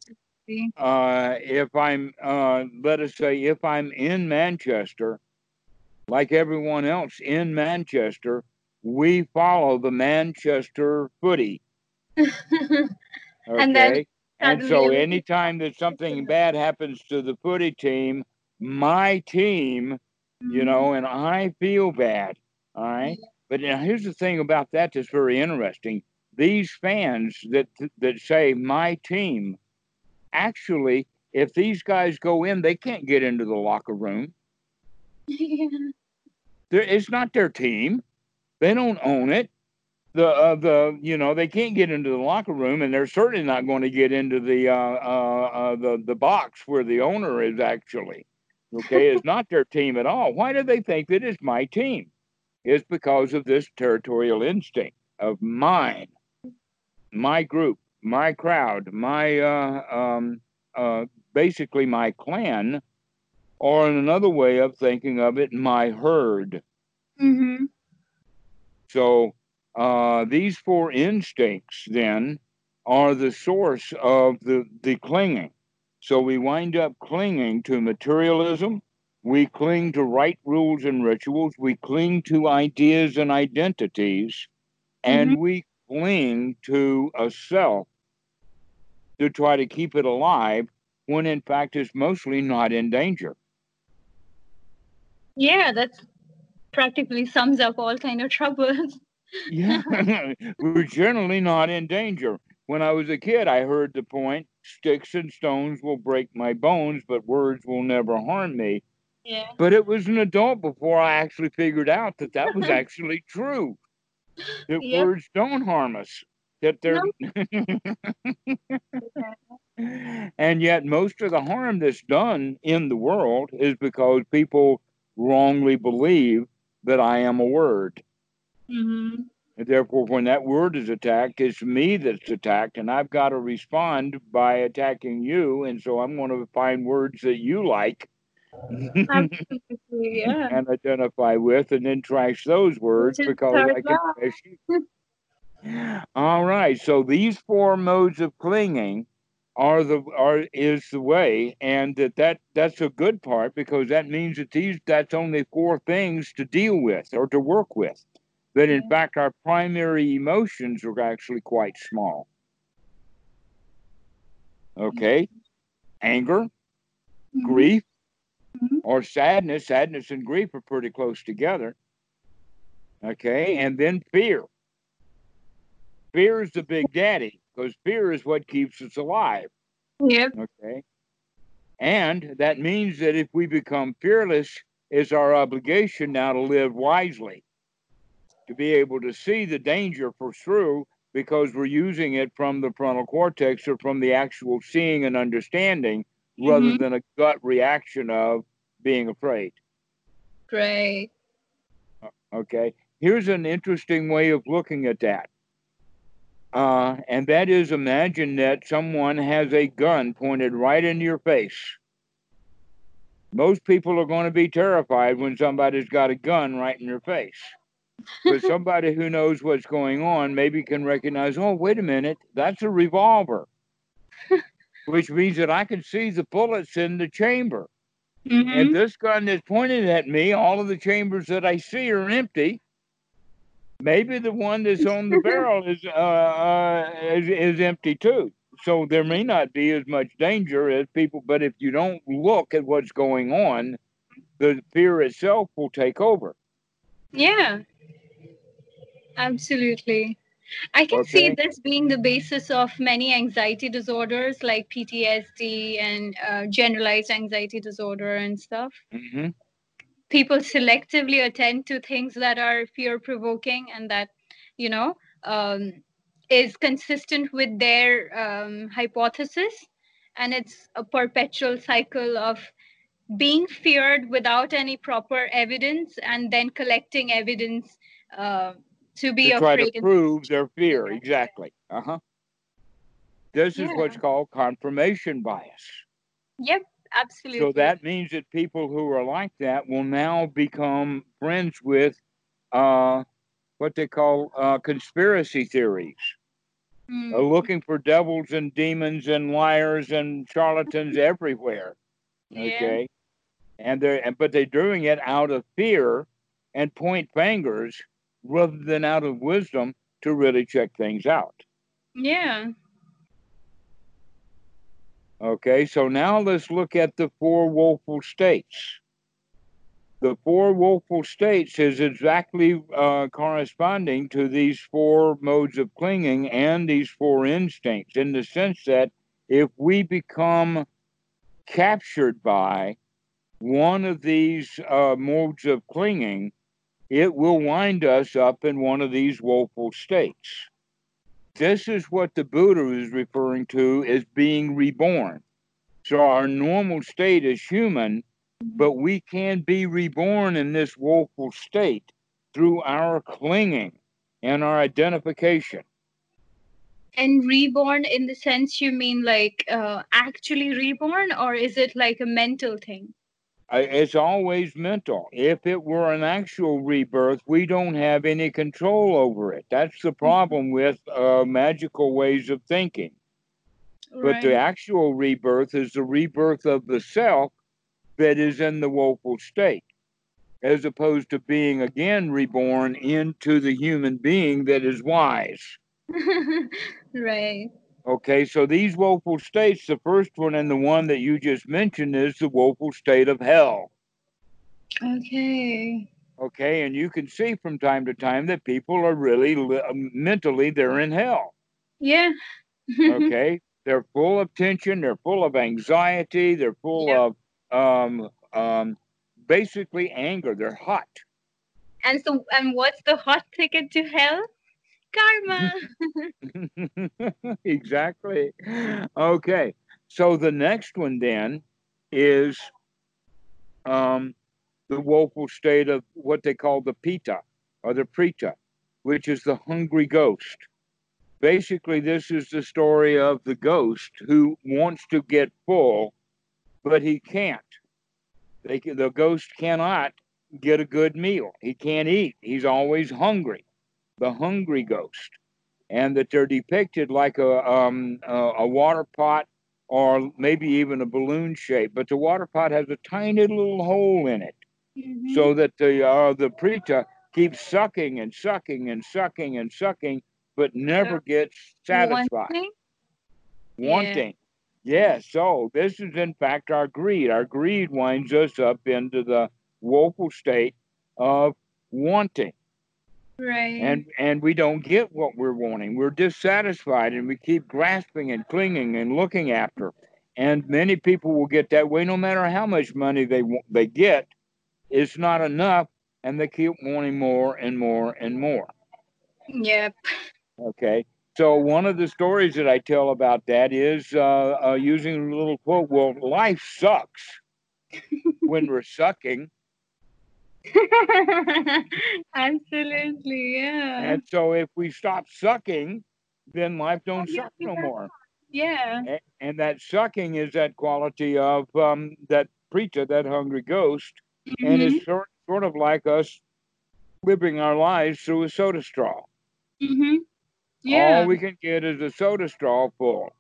uh, if I'm, uh, let us say, if I'm in Manchester, like everyone else in Manchester, we follow the Manchester footy. Okay. And then And so anytime that something bad happens to the footy team, my team, you know, and I feel bad. All right. But now here's the thing about that that's very interesting. These fans that that say my team, actually, if these guys go in, they can't get into the locker room. Yeah. They're, it's not their team. They don't own it. The uh, the you know they can't get into the locker room, and they're certainly not going to get into the uh, uh, uh, the the box where the owner is actually. Okay, it's not their team at all. Why do they think that it's my team? It's because of this territorial instinct of mine, my group, my crowd, my uh, um, uh, basically my clan, or in another way of thinking of it, my herd. Mm-hmm. So uh, these four instincts then are the source of the, the clinging. So we wind up clinging to materialism. We cling to right rules and rituals. We cling to ideas and identities. And we cling to a self to try to keep it alive when in fact it's mostly not in danger. Yeah, that's practically sums up all kind of troubles. Yeah, we're generally not in danger. When I was a kid, I heard the point sticks and stones will break my bones, but words will never harm me. Yeah. But it was an adult before I actually figured out that that was actually true. That Yep. words don't harm us. That they're. and yet, most of the harm that's done in the world is because people wrongly believe that I am a word. Mm-hmm. And therefore, when that word is attacked, it's me that's attacked, and I've got to respond by attacking you. And so I'm going to find words that you like yeah. and identify with, and then trash those words because I can trash you. All right. So these four modes of clinging are the are is the way, and that, that that's a good part because that means that these that's only four things to deal with or to work with. That in fact our primary emotions are actually quite small. Okay, anger, Mhm. grief, Mhm. or sadness. Sadness and grief are pretty close together. Okay, and then fear. Fear is the big daddy because fear is what keeps us alive. Yep. Okay, and that means that if we become fearless, it's our obligation now to live wisely, to be able to see the danger for through because we're using it from the frontal cortex or from the actual seeing and understanding rather Mhm. than a gut reaction of being afraid. Great. Okay. Here's an interesting way of looking at that. Uh, and that is imagine that someone has a gun pointed right in your face. Most people are going to be terrified when somebody's got a gun right in their face. But somebody who knows what's going on maybe can recognize, oh, wait a minute, that's a revolver, which means that I can see the bullets in the chamber. Mhm. And this gun that's pointed at me, all of the chambers that I see are empty. Maybe the one that's on the barrel is uh, uh is, is empty too. so there may not be as much danger as people, but if you don't look at what's going on, the fear itself will take over. Yeah, absolutely. I can see Okay. this being the basis of many anxiety disorders like PTSD and uh, generalized anxiety disorder and stuff. hmm People selectively attend to things that are fear provoking and that, you know, um, is consistent with their um, hypothesis. And it's a perpetual cycle of being feared without any proper evidence and then collecting evidence uh, to be To try to prove their fear. Exactly. Uh huh. This is what's called confirmation bias. Yep, absolutely. So that means that people who are like that will now become friends with uh, what they call uh, conspiracy theories, Mm, uh, looking for devils and demons and liars and charlatans everywhere. yeah. Okay, and they're and- but they're doing it out of fear and point fingers rather than out of wisdom to really check things out. Yeah. Okay, so now let's look at the four woeful states. The four woeful states is exactly uh, corresponding to these four modes of clinging and these four instincts, in the sense that if we become captured by one of these uh, modes of clinging, it will wind us up in one of these woeful states. This is what the Buddha is referring to as being reborn. So our normal state is human, but we can be reborn in this woeful state through our clinging and our identification. And reborn in the sense you mean like uh, actually reborn, or is it like a mental thing? It's always mental. If it were an actual rebirth, we don't have any control over it. That's the problem with uh, magical ways of thinking. But the actual rebirth is the rebirth of the self that is in the woeful state, as opposed to being again reborn into the human being that is wise. right. Okay, so these woeful states, the first one and the one that you just mentioned is the woeful state of hell. Okay. Okay, and you can see from time to time that people are really li- um, mentally they're in hell. Yeah. Okay, they're full of tension, they're full of anxiety, they're full Yep. of um, um, basically anger. They're hot. and so, and what's the hot ticket to hell? Karma. exactly. Okay, so the next one then is um, the woeful state of what they call the peta or the preta, which is the hungry ghost. Basically, this is the story of the ghost who wants to get full, but he can't. They, the ghost cannot get a good meal. He can't eat. He's always hungry. The hungry ghost, and that they're depicted like a um, a, a water pot or maybe even a balloon shape. But the water pot has a tiny little hole in it Mhm. so that the uh, the preta keeps sucking and sucking and sucking and sucking, but never gets satisfied. Wanting? Yeah. Wanting. Yes. So this is in fact our greed. Our greed winds us up into the woeful state of wanting, Right. and and we don't get what we're wanting. We're dissatisfied, and we keep grasping and clinging and looking after. And many people will get that way, no matter how much money they they get. It's not enough, and they keep wanting more and more and more. yep. Okay. So one of the stories that I tell about that is uh, uh, using a little quote. Well, life sucks when we're sucking, Absolutely. Yeah. and so if we stop sucking, then life don't yeah, suck no yeah. more. yeah. A- And that sucking is that quality of um, that preacher, that hungry ghost, and Mhm. it's sort sort of like us living our lives through a soda straw. Mm-hmm. Yeah. All we can get is a soda straw full.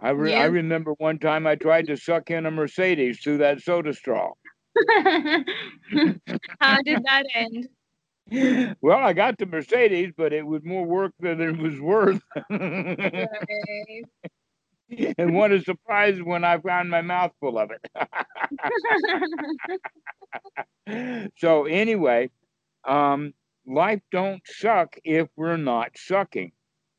I, re- I remember one time I tried to suck in a Mercedes through that soda straw. How did that end? well, I got the Mercedes, but it was more work than it was worth. And what a surprise when I found my mouth full of it. so anyway, um, life don't suck if we're not sucking.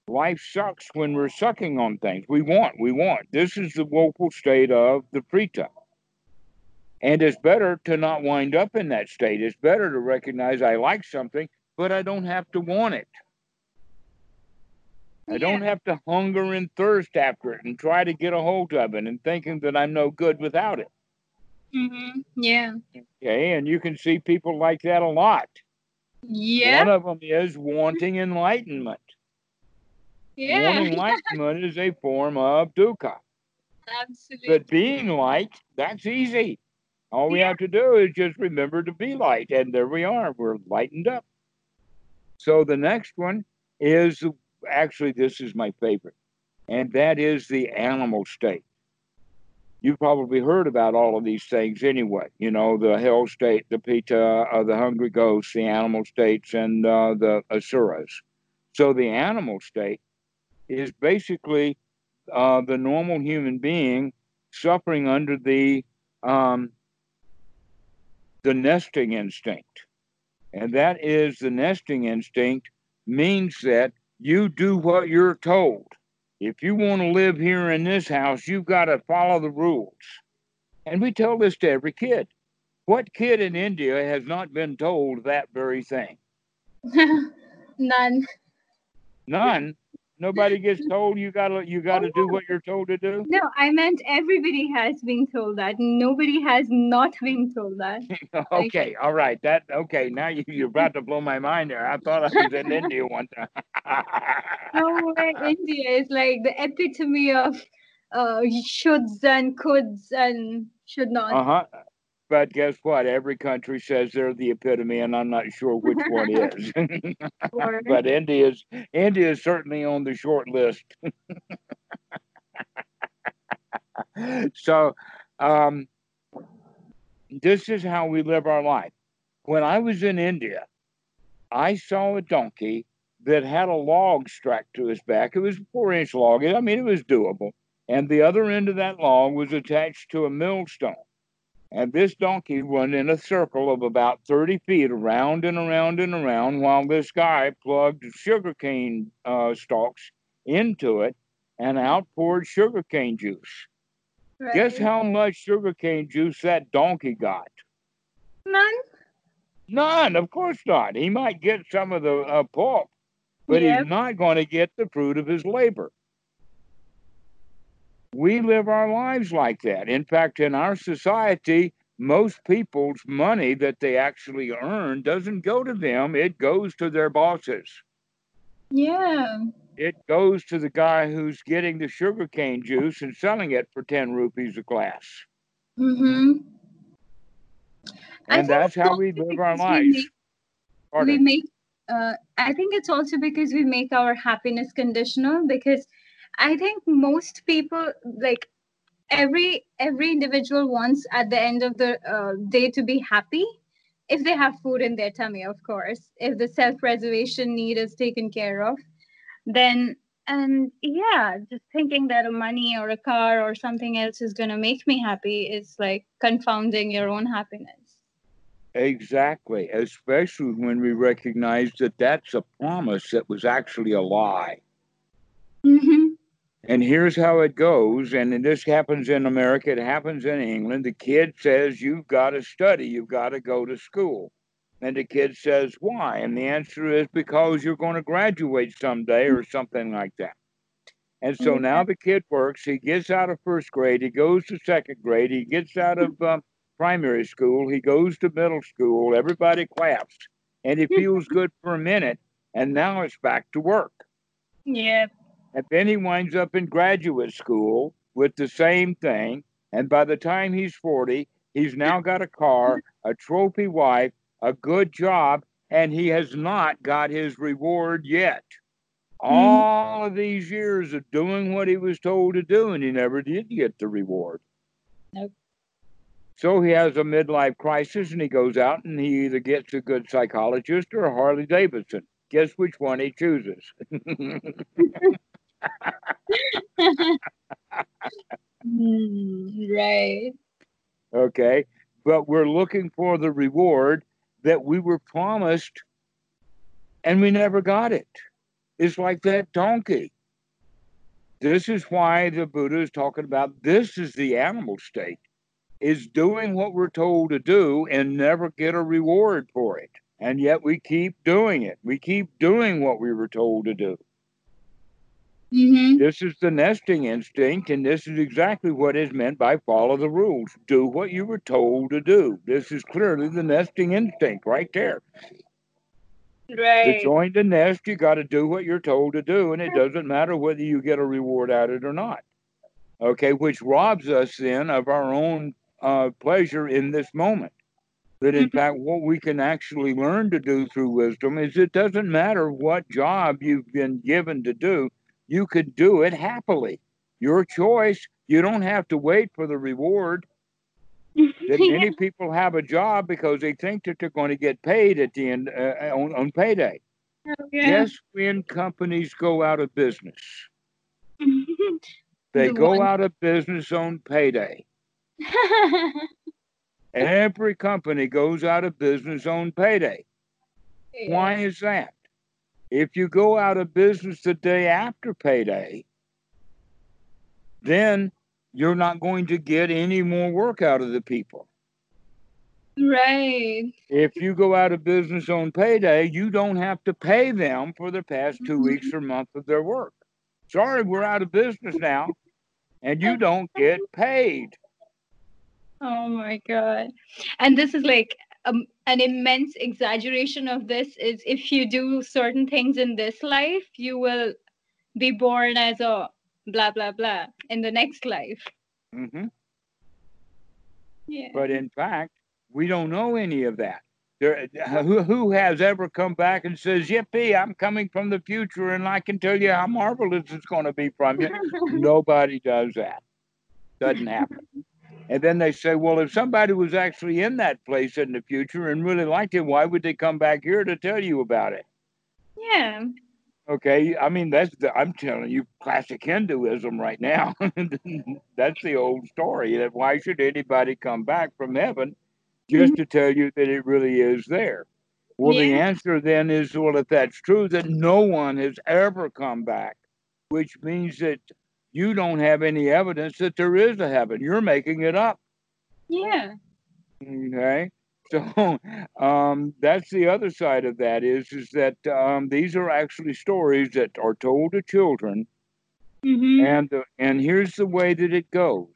Life sucks when we're sucking on things. We want, we want. This is the woeful state of the preta. And it's better to not wind up in that state. It's better to recognize I like something, but I don't have to want it. I don't have to hunger and thirst after it and try to get a hold of it and thinking that I'm no good without it. Mm-hmm. Yeah. Okay. And you can see people like that a lot. Yeah. One of them is wanting enlightenment. Yeah. Wanting enlightenment is a form of dukkha. Absolutely. But being light, that's easy. All we Yeah. have to do is just remember to be light. And there we are. We're lightened up. So the next one is actually, this is my favorite, and that is the animal state. You've probably heard about all of these things anyway. You know, the hell state, the peta, uh, the hungry ghosts, the animal states, and uh, the asuras. So the animal state is basically uh, the normal human being suffering under the um, the nesting instinct, and that is the nesting instinct means that you do what you're told. If you want to live here in this house, you've got to follow the rules. And we tell this to every kid. What kid in India has not been told that very thing? None. None. Nobody gets told you gotta you gotta do what you're told to do. No, I meant everybody has been told that. Nobody has not been told that. okay, all right. That okay. Now you, you're about to blow my mind there. I thought I was in India one time. No way. India is like the epitome of uh, shoulds and coulds and should not. Uh huh. But guess what? Every country says they're the epitome, and I'm not sure which one is. but India's India is certainly on the short list. so, um, this is how we live our life. When I was in India, I saw a donkey that had a log strapped to his back. It was a four inch log. I mean, it was doable. And the other end of that log was attached to a millstone. And this donkey went in a circle of about 30 feet around and around and around while this guy plugged sugarcane uh, stalks into it and out poured sugarcane juice. Guess how much sugarcane juice that donkey got? None. None, of course not. He might get some of the uh, pulp, but Yep. he's not going to get the fruit of his labor. We live our lives like that. In fact, in our society, most people's money that they actually earn doesn't go to them, it goes to their bosses. Yeah. It goes to the guy who's getting the sugarcane juice and selling it for 10 rupees a glass. Mm-hmm. And that's how we live our because we lives. make- we make uh, i think it's also because we make our happiness conditional because i think most people like every every individual wants at the end of the uh, day to be happy if they have food in their tummy of course. If the self-preservation need is taken care of then and yeah just thinking that a money or a car or something else is going to make me happy is like confounding your own happiness. Exactly, especially when we recognize that that's a promise that was actually a lie. hmm And here's how it goes, and this happens in America, it happens in England. The kid says, You've got to study, you've got to go to school. And the kid says, Why? And the answer is because you're going to graduate someday or something like that. And so now the kid works, he gets out of first grade, he goes to second grade, he gets out of um, primary school, he goes to middle school, everybody claps, and he feels good for a minute, and now it's back to work. yeah And then he winds up in graduate school with the same thing. And by the time he's 40, he's now got a car, a trophy wife, a good job, and he has not got his reward yet. All of these years of doing what he was told to do, and he never did get the reward. Nope. So he has a midlife crisis and he goes out and he either gets a good psychologist or a Harley Davidson. Guess which one he chooses? Mm, right. Okay. But we're looking for the reward that we were promised and we never got it. It's like that donkey. This is why the Buddha is talking about this is the animal state, is doing what we're told to do and never get a reward for it. And yet we keep doing it. We keep doing what we were told to do. Mm-hmm. This is the nesting instinct, and this is exactly what is meant by follow the rules. Do what you were told to do. This is clearly the nesting instinct right there. Right. To join the nest, you got to do what you're told to do, and it doesn't matter whether you get a reward at it or not. Okay, which robs us then of our own uh, pleasure in this moment. That in Mhm. fact, what we can actually learn to do through wisdom is it doesn't matter what job you've been given to do, you could do it happily. Your choice. You don't have to wait for the reward. That many people have a job because they think that they're going to get paid at the end uh, on, on payday. yeah. Yes, when companies go out of business, they The go one- out of business on payday. Every company goes out of business on payday. Why is that? If you go out of business the day after payday, then you're not going to get any more work out of the people. Right. If you go out of business on payday, you don't have to pay them for the past 2 Mhm. weeks or month of their work. Sorry, we're out of business now, and you don't get paid. Oh my god. And this is like um, an immense exaggeration of this is if you do certain things in this life, you will be born as a blah blah blah in the next life. Mm-hmm. Yeah. But in fact, we don't know any of that. There, who, who has ever come back and says, Yippee, I'm coming from the future and I can tell you how marvelous it's going to be from you? Nobody does that. Doesn't happen. And then they say, well, if somebody was actually in that place in the future and really liked it, why would they come back here to tell you about it? yeah. Okay, I mean that's the I'm telling you classic Hinduism right now. that's the old story. That why should anybody come back from heaven just mm-hmm. to tell you that it really is there? Well, the answer then is well, if that's true, that no one has ever come back, which means that you don't have any evidence that there is a heaven. You're making it up. Yeah. Okay. So um, that's the other side of that is is that um, these are actually stories that are told to children, Mm-hmm. and the, and here's the way that it goes: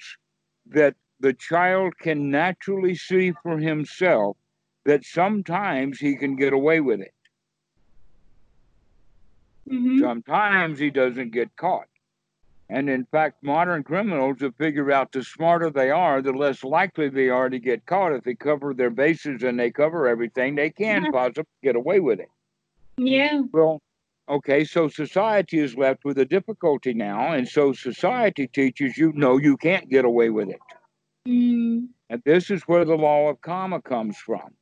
that the child can naturally see for himself that sometimes he can get away with it. Mm-hmm. Sometimes he doesn't get caught. And in fact, modern criminals have figured out the smarter they are, the less likely they are to get caught. If they cover their bases and they cover everything, they can possibly get away with it. Yeah. Well, okay, so society is left with a difficulty now. And so society teaches you, no, you can't get away with it. Mm. And this is where the law of karma comes from.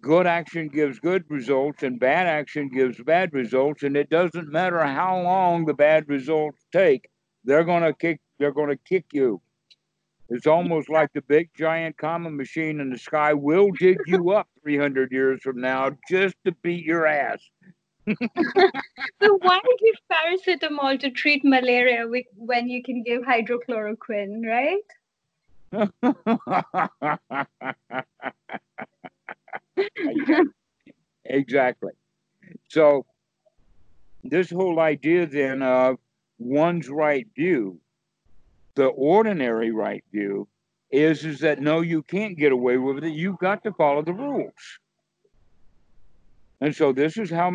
Good action gives good results, and bad action gives bad results. And it doesn't matter how long the bad results take; they're gonna kick. They're gonna kick you. It's almost like the big giant karma machine in the sky will dig you up 300 years from now just to beat your ass. So why give paracetamol to treat malaria when you can give hydrochloroquine, right? exactly. So, this whole idea then of one's right view, the ordinary right view, is is that no, you can't get away with it. You've got to follow the rules. And so this is how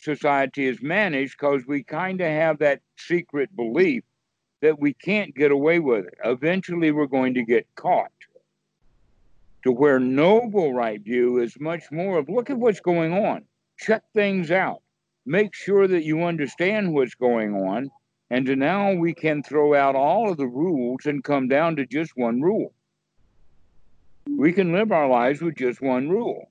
society is managed because we kind of have that secret belief that we can't get away with it. Eventually, we're going to get caught. To where noble right view is much more of look at what's going on, check things out, make sure that you understand what's going on, and now we can throw out all of the rules and come down to just one rule. We can live our lives with just one rule.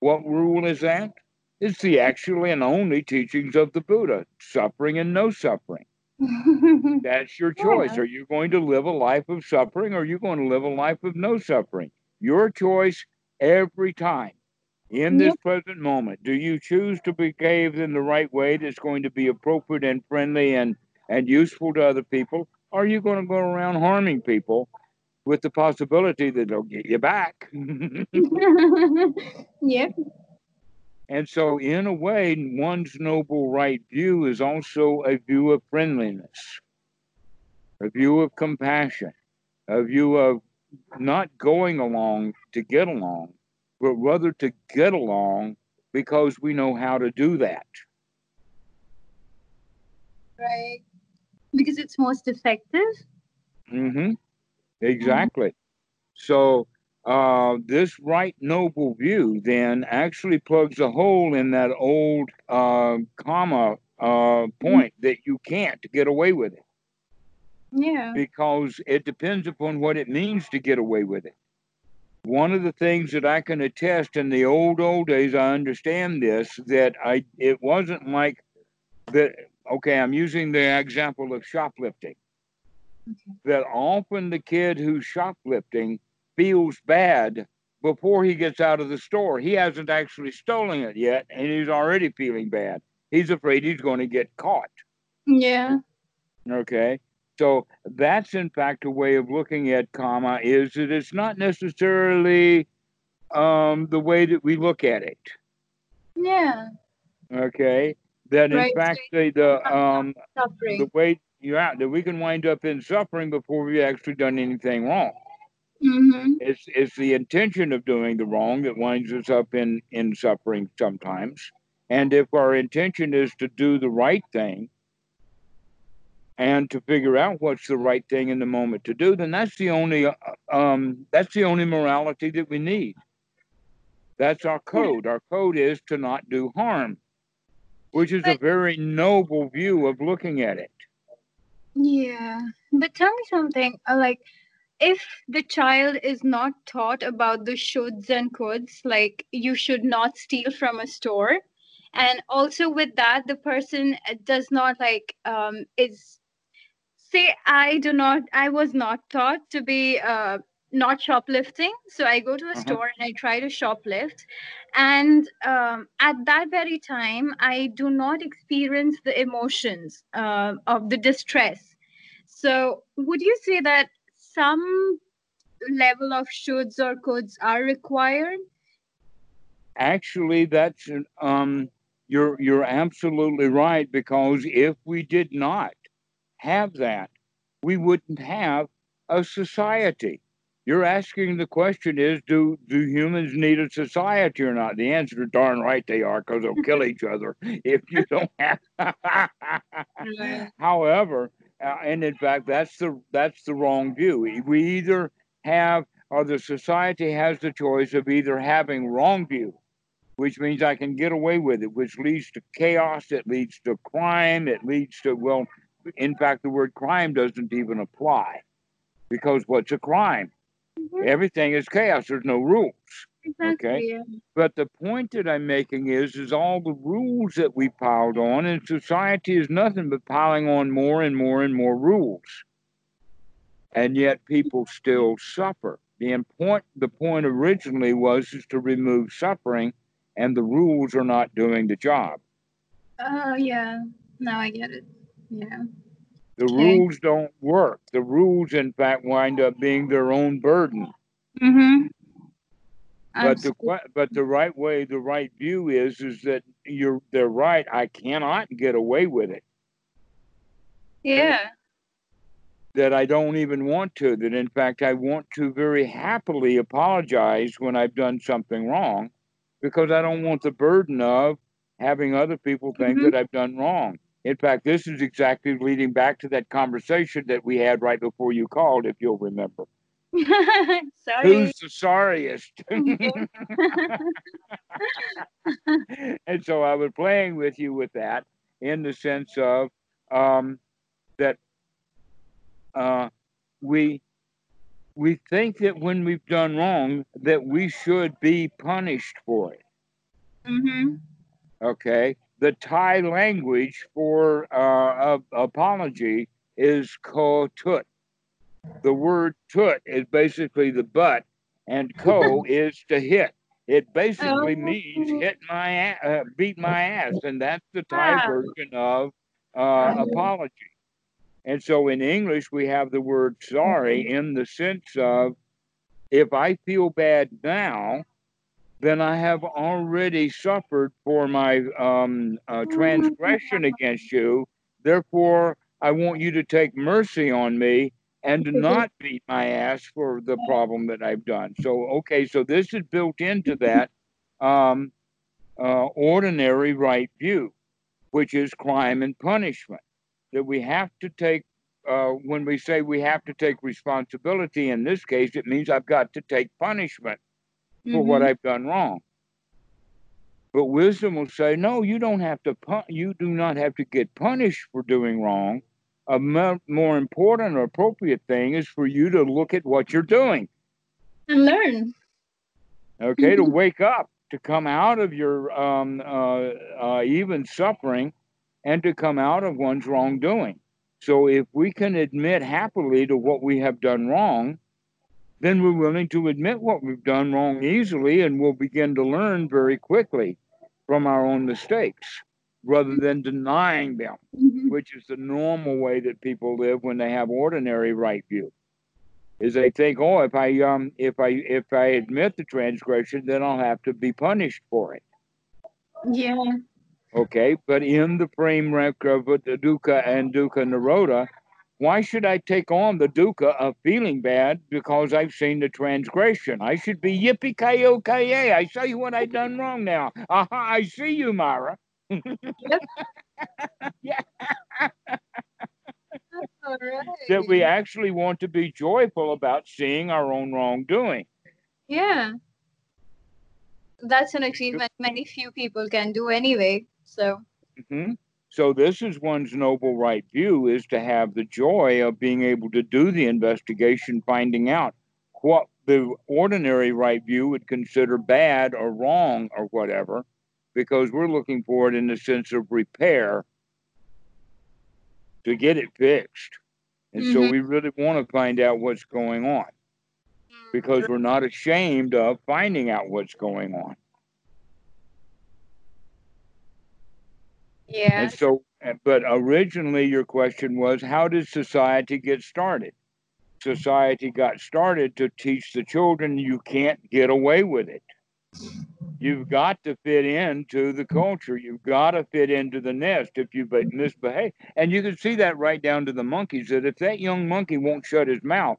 What rule is that? It's the actual and only teachings of the Buddha suffering and no suffering. That's your choice. Yeah. Are you going to live a life of suffering or are you going to live a life of no suffering? Your choice every time in this yep. present moment. Do you choose to behave in the right way that's going to be appropriate and friendly and, and useful to other people? Or are you going to go around harming people with the possibility that they'll get you back? yep. And so, in a way, one's noble right view is also a view of friendliness, a view of compassion, a view of not going along to get along, but rather to get along because we know how to do that. Right. Because it's most effective. Mm-hmm. Exactly. So uh, this right noble view then actually plugs a hole in that old uh, karma uh, point that you can't get away with it. Yeah. Because it depends upon what it means to get away with it. One of the things that I can attest in the old old days, I understand this that I it wasn't like that. Okay, I'm using the example of shoplifting. Okay. That often the kid who's shoplifting feels bad before he gets out of the store. He hasn't actually stolen it yet, and he's already feeling bad. He's afraid he's going to get caught. Yeah. Okay. So that's in fact a way of looking at karma is that it's not necessarily um, the way that we look at it. Yeah. Okay. That in fact the the um suffering. the way yeah that we can wind up in suffering before we've actually done anything wrong. Mm-hmm. It's it's the intention of doing the wrong that winds us up in in suffering sometimes. And if our intention is to do the right thing, and to figure out what's the right thing in the moment to do, then that's the only uh, um, that's the only morality that we need. That's our code. Our code is to not do harm, which is but, a very noble view of looking at it. Yeah, but tell me something. Uh, like, if the child is not taught about the shoulds and coulds, like you should not steal from a store, and also with that, the person does not like um, is say I do not, I was not taught to be uh, not shoplifting. So I go to a uh-huh. store and I try to shoplift. And um, at that very time, I do not experience the emotions uh, of the distress. So would you say that some level of shoulds or coulds are required? Actually, that's um, you're you're absolutely right because if we did not have that, we wouldn't have a society. You're asking the question is do do humans need a society or not? The answer is darn right they are because they'll kill each other if you don't have. However, uh, and in fact that's the that's the wrong view. We either have or the society has the choice of either having wrong view, which means I can get away with it, which leads to chaos, it leads to crime, it leads to well in fact, the word crime doesn't even apply because what's a crime? Mm-hmm. Everything is chaos. There's no rules. Exactly, okay. Yeah. But the point that I'm making is, is all the rules that we piled on, and society is nothing but piling on more and more and more rules. And yet people still suffer. The point, the point originally was is to remove suffering, and the rules are not doing the job. Oh yeah, now I get it. Yeah. The okay. rules don't work. The rules, in fact, wind up being their own burden. Mm-hmm. But the but the right way, the right view is is that you're they're right. I cannot get away with it. Yeah. That I don't even want to. That in fact I want to very happily apologize when I've done something wrong, because I don't want the burden of having other people think mm-hmm. that I've done wrong. In fact, this is exactly leading back to that conversation that we had right before you called, if you'll remember. Sorry. Who's the sorriest? and so I was playing with you with that in the sense of um, that uh, we we think that when we've done wrong, that we should be punished for it. Mm-hmm. Okay. The Thai language for uh, apology is ko tut. The word tut is basically the butt, and ko is to hit. It basically Oh. means hit my ass, uh, beat my ass, and that's the Thai Wow. version of uh, apology. And so in English, we have the word sorry in the sense of if I feel bad now, then I have already suffered for my um, uh, transgression against you. Therefore, I want you to take mercy on me and to not beat my ass for the problem that I've done. So, okay, so this is built into that um, uh, ordinary right view, which is crime and punishment. That we have to take, uh, when we say we have to take responsibility, in this case, it means I've got to take punishment for what Mhm. I've done wrong. But wisdom will say, no, you don't have to. Pun- you do not have to get punished for doing wrong. A more important or appropriate thing is for you to look at what you're doing. and learn. Okay, to wake up, to come out of your um, uh, uh, even suffering, and to come out of one's wrongdoing. So if we can admit happily to what we have done wrong, then we're willing to admit what we've done wrong easily and we'll begin to learn very quickly from our own mistakes rather than denying them, Mhm. which is the normal way that people live when they have ordinary right view. Is they think, oh, if I um if I if I admit the transgression, then I'll have to be punished for it. Yeah. Okay, but in the framework of the dukkha and dukkha nirodha, why should I take on the dukkha of feeling bad because I've seen the transgression? I should be yippee ki ki I saw you what I've done wrong now. Aha, I see you, Mara. All right. That we actually want to be joyful about seeing our own wrongdoing. Yeah. That's an achievement many few people can do anyway. So Mhm. So this is one's noble right view is to have the joy of being able to do the investigation, finding out what the ordinary right view would consider bad or wrong or whatever, because we're looking for it in the sense of repair to get it fixed. And so Mhm. we really want to find out what's going on because we're not ashamed of finding out what's going on. Yeah. And so, but originally your question was, how did society get started? Society got started to teach the children you can't get away with it. You've got to fit into the culture. You've got to fit into the nest if you be- misbehave. And you can see that right down to the monkeys. That if that young monkey won't shut his mouth,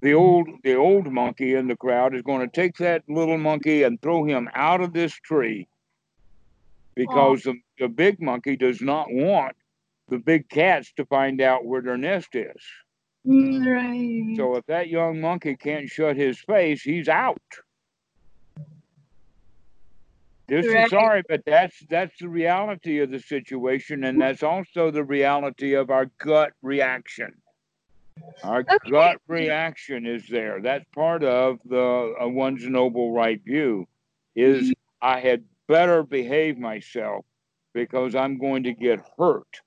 the old the old monkey in the crowd is going to take that little monkey and throw him out of this tree because the, the big monkey does not want the big cats to find out where their nest is. Right. So if that young monkey can't shut his face, he's out. This Right. is sorry, but that's that's the reality of the situation, and that's also the reality of our gut reaction. Our Okay. gut reaction is there. That's part of the uh, one's noble right view. Is I had better behave myself because I'm going to get hurt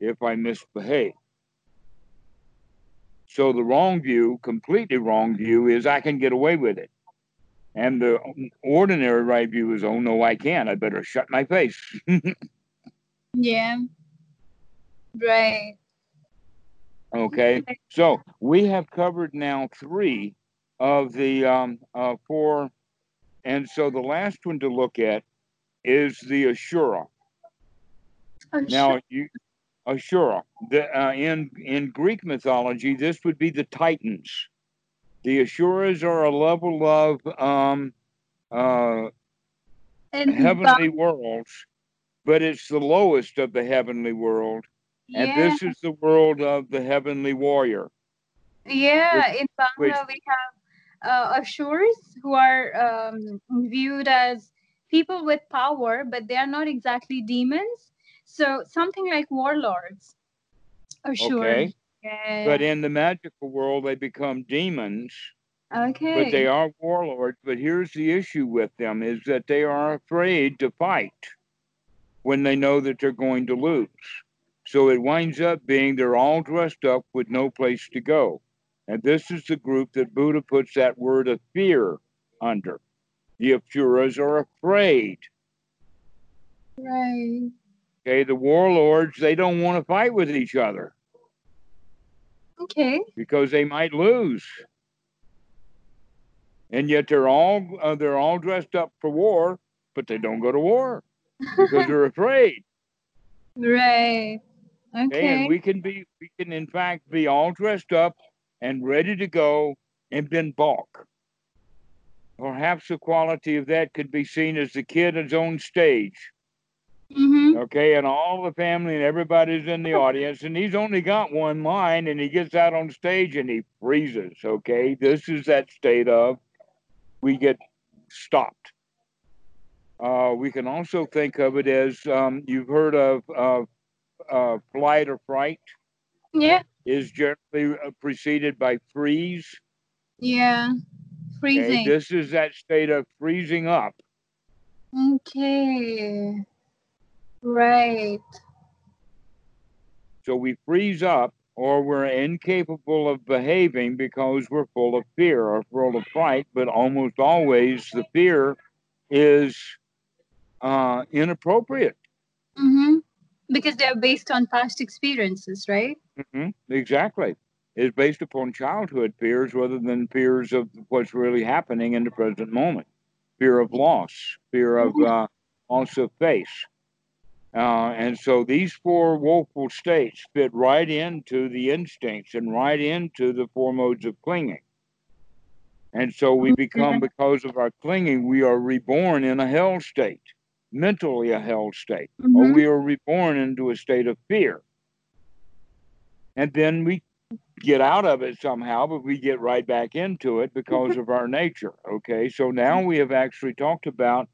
if I misbehave. So the wrong view, completely wrong view, is I can get away with it. And the ordinary right view is, oh no, I can't. I better shut my face. yeah. Right. okay. So we have covered now three of the um, uh, four. And so the last one to look at is the Ashura. Oh, Now, you, Ashura, the, uh, in in Greek mythology, this would be the Titans. The Ashuras are a level of um, uh, heavenly worlds, but it's the lowest of the heavenly world, and this is the world of the heavenly warrior. yeah. In which- Bangla, we have uh, Ashurs who are um, viewed as people with power, but they are not exactly demons. So something like warlords. Ashurs. Okay, Okay. But in the magical world, they become demons. okay. But they are warlords. But here's the issue with them is that they are afraid to fight when they know that they're going to lose. So it winds up being they're all dressed up with no place to go. And this is the group that Buddha puts that word of fear under. The Apuras are afraid. Right. Okay, the warlords, they don't want to fight with each other Okay. because they might lose. And yet they're all uh, they're all dressed up for war, but they don't go to war because they're afraid. right. Okay, Okay. and we can be we can in fact be all dressed up and ready to go and then balk. Perhaps the quality of that could be seen as the kid on stage. Mm-hmm. Okay, and all the family and everybody's in the audience, and he's only got one line, and he gets out on stage and he freezes. Okay, this is that state of we get stopped. Uh, we can also think of it as um, you've heard of uh, uh, flight or fright Yeah. is generally uh, preceded by freeze. Yeah. Okay, Freezing. this is that state of freezing up. Okay. Right. So we freeze up or we're incapable of behaving because we're full of fear or full of fright, but almost always the fear is uh, inappropriate. Mm-hmm. Because they're based on past experiences, right? hmm Exactly. It's based upon childhood fears rather than fears of what's really happening in the present moment. Fear of loss, fear of uh, loss of face. Uh, and so these four woeful states fit right into the instincts and right into the four modes of clinging. And so we become, because of our clinging, we are reborn in a hell state, mentally a hell state, or Mhm. we are reborn into a state of fear. And then we get out of it somehow, but we get right back into it because of our nature. Okay, so now we have actually talked about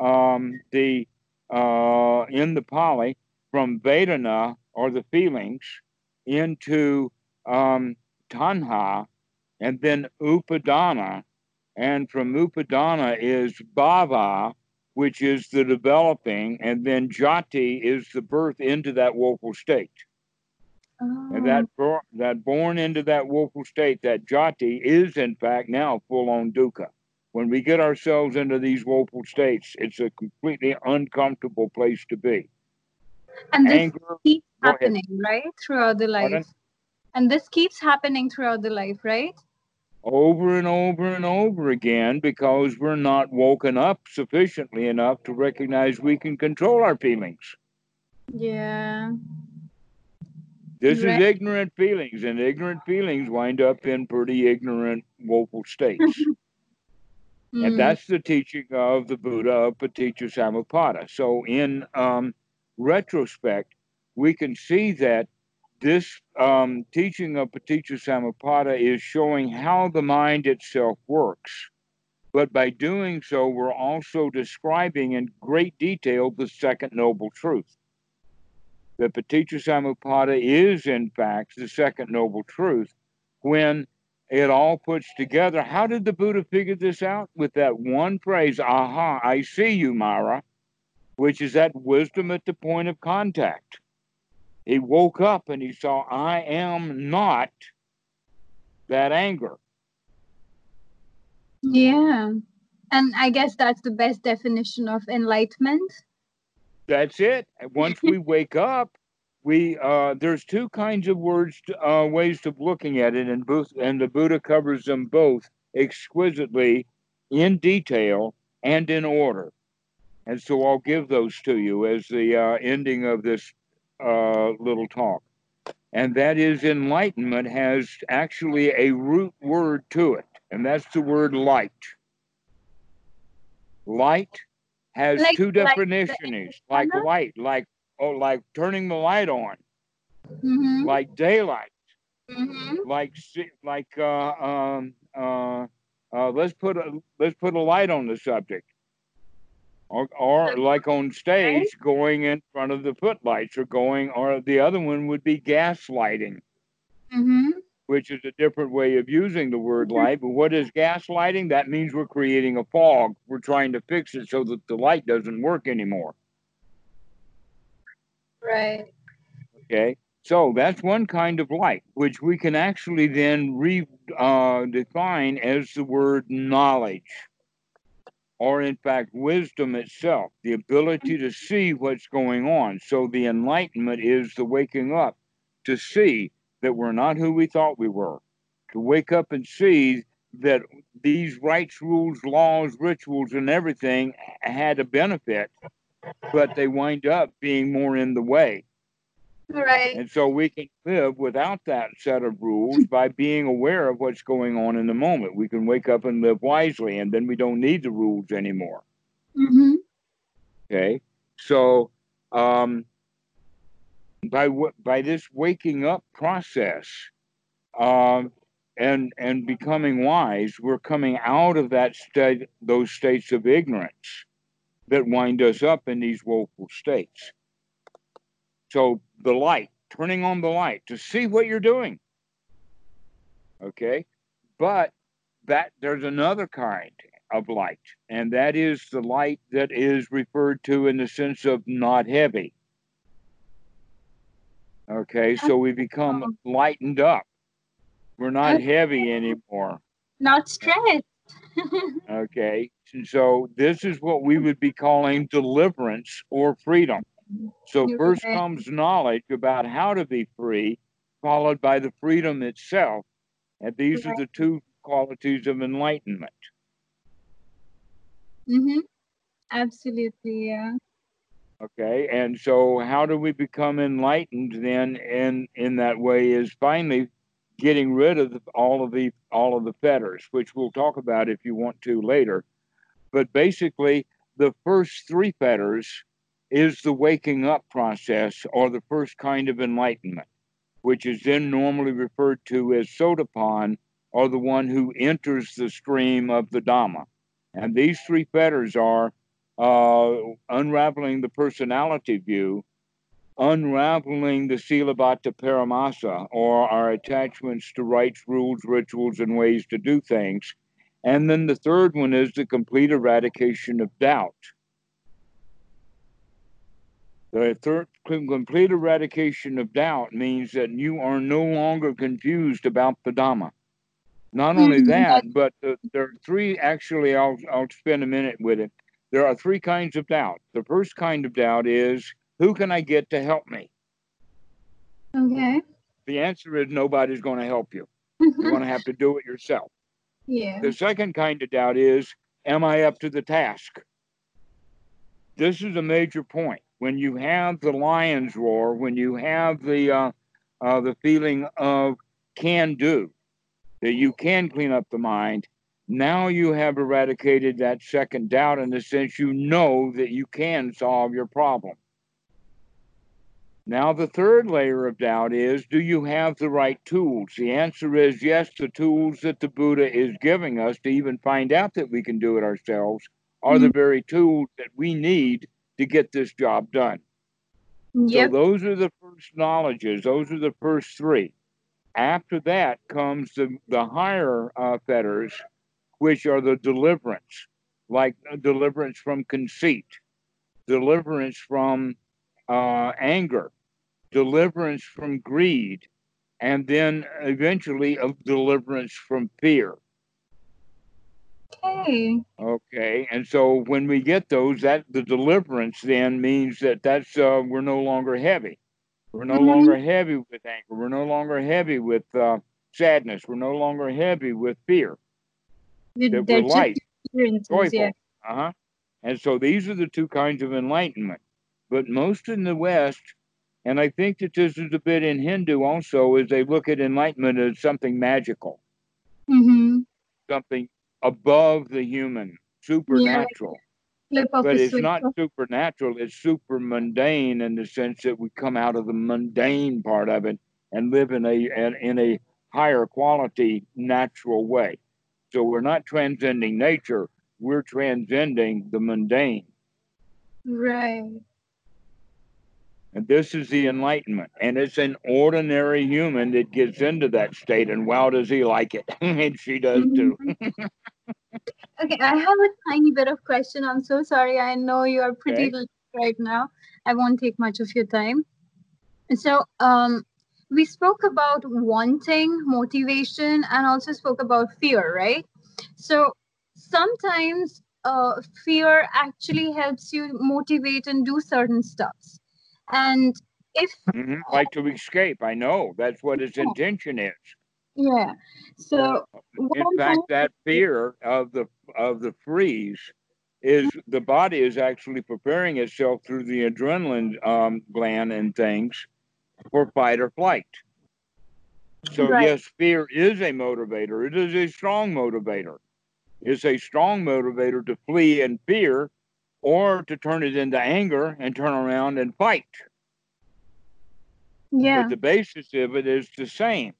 um, the uh, in the Pali from Vedana or the feelings into um, Tanha and then Upadana. And from Upadana is Bhava, which is the developing, and then Jati is the birth into that woeful state. And Oh. that that born into that woeful state, that jati, is in fact now full on dukkha. When we get ourselves into these woeful states, it's a completely uncomfortable place to be. and this Anger, keeps happening, right? Throughout the life. Pardon? And this keeps happening throughout the life, right? over and over and over again because we're not woken up sufficiently enough to recognize we can control our feelings. Yeah. This Right. is ignorant feelings, and ignorant feelings wind up in pretty ignorant, woeful states. Mm. And that's the teaching of the Buddha of Paticca Samuppada. So, in um, retrospect, we can see that this um, teaching of Paticca Samuppada is showing how the mind itself works. But by doing so, we're also describing in great detail the second noble truth. That Paticca Samuppada is, in fact, the second noble truth when it all puts together. How did the Buddha figure this out? With that one phrase, aha, I see you, Mara, which is that wisdom at the point of contact. He woke up and he saw, I am not that anger. Yeah. And I guess that's the best definition of enlightenment. That's it. Once we wake up, we uh, there's two kinds of words, uh, ways of looking at it, and both, and the Buddha covers them both exquisitely, in detail and in order. And so I'll give those to you as the uh, ending of this uh, little talk. And that is enlightenment has actually a root word to it, and that's the word light. Light has Like- two definitions, like Anna? light, like oh, like turning the light on, Mm-hmm. like daylight, Mm-hmm. like like uh, um, uh, uh, let's put a let's put a light on the subject, or or like on stage, going in front of the footlights, or going, or the other one would be gaslighting. Mm-hmm. which is a different way of using the word light. But what is gaslighting? That means we're creating a fog. We're trying to fix it so that the light doesn't work anymore. Right. Okay. So that's one kind of light, which we can actually then re uh, as the word knowledge, or in fact, wisdom itself, the ability to see what's going on. So the enlightenment is the waking up to see that we're not who we thought we were, to wake up and see that these rights, rules, laws, rituals, and everything had a benefit, but they wind up being more in the way. Right. And so we can live without that set of rules by being aware of what's going on in the moment. We can wake up and live wisely, and then we don't need the rules anymore. Mm-hmm. Okay. So, um, by w- by this waking up process, um, and and becoming wise, we're coming out of that state, those states of ignorance that wind us up in these woeful states. So the light, turning on the light to see what you're doing. Okay, but that there's another kind of light, and that is the light that is referred to in the sense of not heavy. Okay, so we become lightened up. We're not heavy anymore. Not stressed. Okay, so this is what we would be calling deliverance or freedom. So first comes knowledge about how to be free, followed by the freedom itself. And these are the two qualities of enlightenment. mm-hmm. Absolutely. Yeah. Okay, and so how do we become enlightened then? In in that way is finally getting rid of the, all of the all of the fetters, which we'll talk about if you want to later. But basically, the first three fetters is the waking up process, or the first kind of enlightenment, which is then normally referred to as sotapan, or the one who enters the stream of the Dhamma. And these three fetters are uh, unraveling the personality view, unraveling the Silabata Paramasa, or our attachments to rites, rules, rituals, and ways to do things. And then the third one is the complete eradication of doubt. The third complete eradication of doubt means that you are no longer confused about the Dhamma. Not only Mhm. that, but the, there are three. Actually, I'll I'll spend a minute with it. There are three kinds of doubt. The first kind of doubt is, who can I get to help me? Okay. The answer is nobody's going to help you. You're going to have to do it yourself. The second kind of doubt is, am I up to the task? This is a major point. When you have the lion's roar, when you have the uh, uh, the feeling of can do, that you can clean up the mind, now you have eradicated that second doubt in the sense you know that you can solve your problem. Now, the third layer of doubt is do you have the right tools? The answer is yes, the tools that the Buddha is giving us to even find out that we can do it ourselves are the very tools that we need to get this job done. Yep. So, those are the first knowledges, those are the first three. After that comes the, the higher uh, fetters, which are the deliverance, like uh, deliverance from conceit, deliverance from uh, anger, deliverance from greed, and then eventually a deliverance from fear. okay. Okay, and so when we get those, that the deliverance then means that that's uh, we're no longer heavy. We're no Mhm. longer heavy with anger. We're no longer heavy with uh, sadness. We're no longer heavy with fear. With That we're light, joyful. Yeah. Uh huh. And so these are the two kinds of enlightenment. But most in the West, and I think that this is a bit in Hindu also, is they look at enlightenment as something magical, Mm-hmm. something above the human, supernatural. Of but it's switch. not supernatural it's super mundane in the sense that we come out of the mundane part of it and live in a in a higher quality natural way so we're not transcending nature we're transcending the mundane Right. And this is the enlightenment. And it's an ordinary human that gets into that state. And wow, does he like it? and she does too. Okay, I have a tiny bit of question. I'm so sorry. I know you are pretty okay. late right now. I won't take much of your time. So, um, we spoke about wanting motivation and also spoke about fear, right? So, sometimes uh, fear actually helps you motivate and do certain stuffs. And if mm-hmm. like to escape, I know that's what its intention is. Yeah. So in fact, that fear of the of the freeze is the body is actually preparing itself through the adrenaline um, gland and things for fight or flight. So right. yes, fear is a motivator. It is a strong motivator. It's a strong motivator to flee in fear, or to turn it into anger and turn around and fight. Yeah. But the basis of it is the same.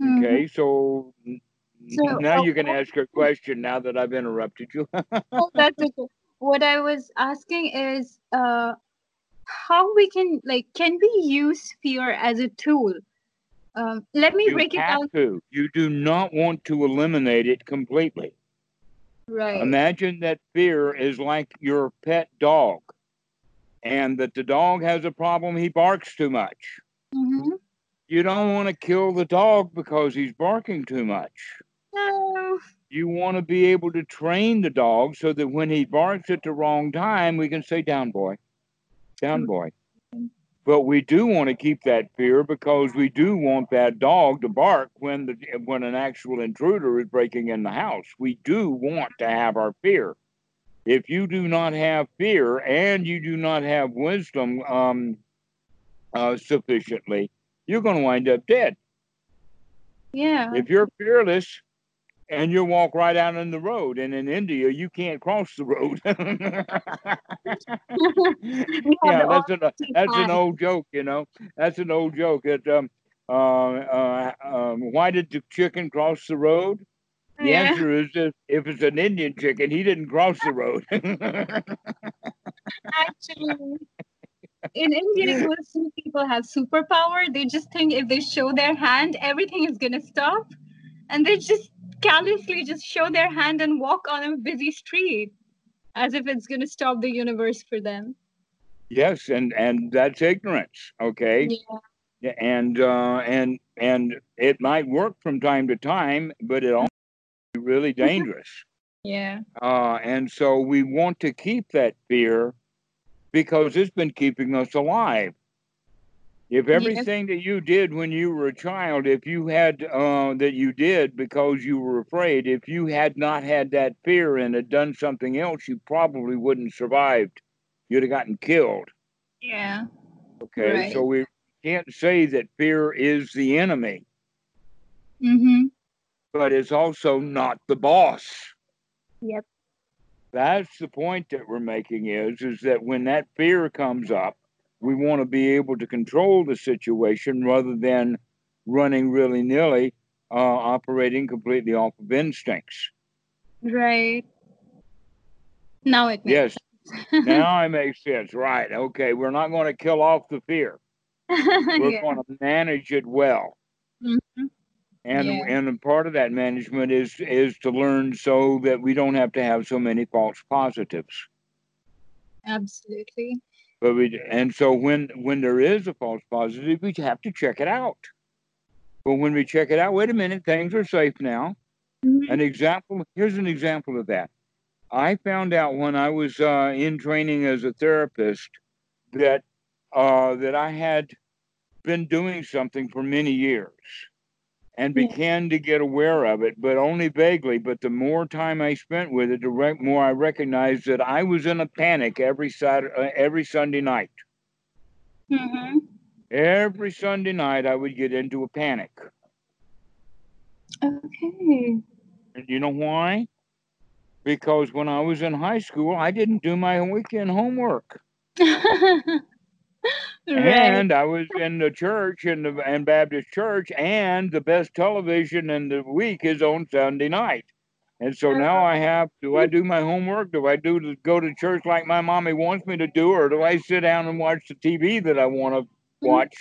Mm-hmm. Okay, so, so now uh, you can ask your question now that I've interrupted you. oh, that's okay. What I was asking is uh, how we can, like, can we use fear as a tool? Um, let me you break it down. To. You do not want to eliminate it completely. Right. Imagine that fear is like your pet dog and that the dog has a problem, he barks too much. Mm-hmm you don't want to kill the dog because he's barking too much. No. You want to be able to train the dog so that when he barks at the wrong time, we can say, Down, boy. Down, boy. But we do want to keep that fear because we do want that dog to bark when the when an actual intruder is breaking in the house. We do want to have our fear. If you do not have fear and you do not have wisdom um, uh, sufficiently, you're going to wind up dead. Yeah. If you're fearless and you walk right out on the road, and in India, you can't cross the road. yeah, that's an, that's an old joke, you know. That's an old joke. That, um, uh, uh, um, why did the chicken cross the road? The yeah. answer is if, if it's an Indian chicken, he didn't cross the road. Actually, in India, most people have superpower. They just think if they show their hand, everything is gonna stop, and they just callously just show their hand and walk on a busy street, as if it's gonna stop the universe for them. Yes, and and that's ignorance. Okay. Yeah. And uh, and and it might work from time to time, but it also be really dangerous. yeah. Uh, and so we want to keep that fear because it's been keeping us alive. If everything yes. that you did when you were a child, if you had uh, that you did because you were afraid, if you had not had that fear and had done something else, you probably wouldn't have survived. You'd have gotten killed. Yeah. Okay, right. so we can't say that fear is the enemy. Mm-hmm. But it's also not the boss. Yep. That's the point that we're making is is that when that fear comes up, we want to be able to control the situation rather than running really nilly, uh, operating completely off of instincts. Right. Now it yes. now it makes sense. Right. Okay. We're not going to kill off the fear. We're yeah. going to manage it well. Mm-hmm and yeah. and part of that management is is to learn so that we don't have to have so many false positives absolutely but we and so when when there is a false positive we have to check it out. But when we check it out wait a minute things are safe now. Mm-hmm. an example here's an example of that. I found out when i was uh, in training as a therapist that uh, that i had been doing something for many years and began to get aware of it, but only vaguely. But the more time I spent with it, the more I recognized that I was in a panic every Saturday, uh, every Sunday night. Mm-hmm. Every Sunday night, I would get into a panic. Okay. And you know why? Because when I was in high school, I didn't do my weekend homework. right. And I was in the church in the and Baptist church, and the best television in the week is on Sunday night. And so now I have do I do my homework? Do I do to go to church like my mommy wants me to do, or do I sit down and watch the TV that I want to watch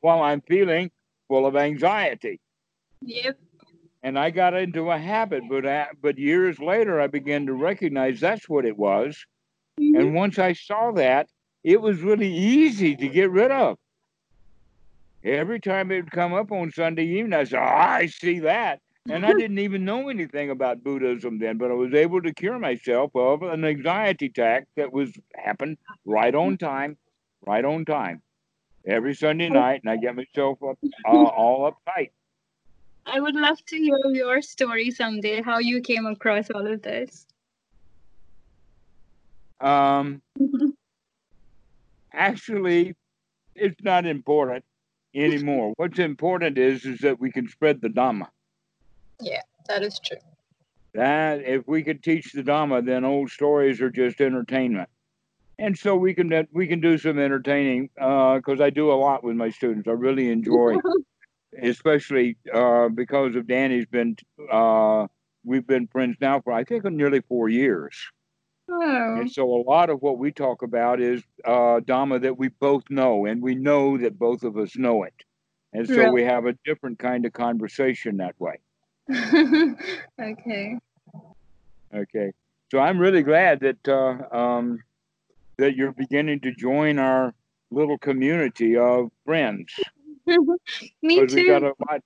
while I'm feeling full of anxiety? Yep. And I got into a habit, but uh, but years later I began to recognize that's what it was. Mhm. And once I saw that, it was really easy to get rid of. Every time it would come up on Sunday evening, I said, oh, I see that. And I didn't even know anything about Buddhism then, but I was able to cure myself of an anxiety attack that was happened right on time, right on time. Every Sunday night, and I get myself up uh, all uptight. I would love to hear your story someday, how you came across all of this. Um, actually, it's not important anymore. What's important is is that we can spread the Dhamma. Yeah, that is true. That if we could teach the Dhamma, then old stories are just entertainment. And so we can we can do some entertaining because I do a lot with my students. I really enjoy, especially uh, because of Danny's been uh, we've been friends now for I think nearly four years. Oh, And so a lot of what we talk about is uh, Dhamma that we both know, and we know that both of us know it. And so Right. we have a different kind of conversation that way. okay. Okay. So I'm really glad that uh, um, that you're beginning to join our little community of friends. Me Because we got too. a lot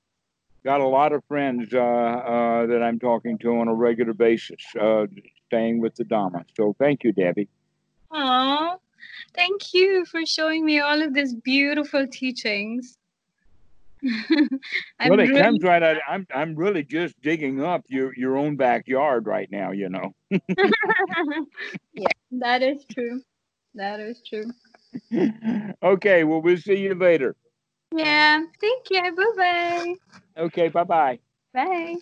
got a lot of friends uh, uh, that I'm talking to on a regular basis, uh, staying with the Dharma. So thank you, Debbie. Aw, thank you for showing me all of these beautiful teachings. I'm well, it really- comes right out. I'm I'm really just digging up your your own backyard right now. You know. yeah, that is true. That is true. okay. Well, we'll see you later. Yeah. Thank you. Bye-bye. Okay. Bye bye. Bye.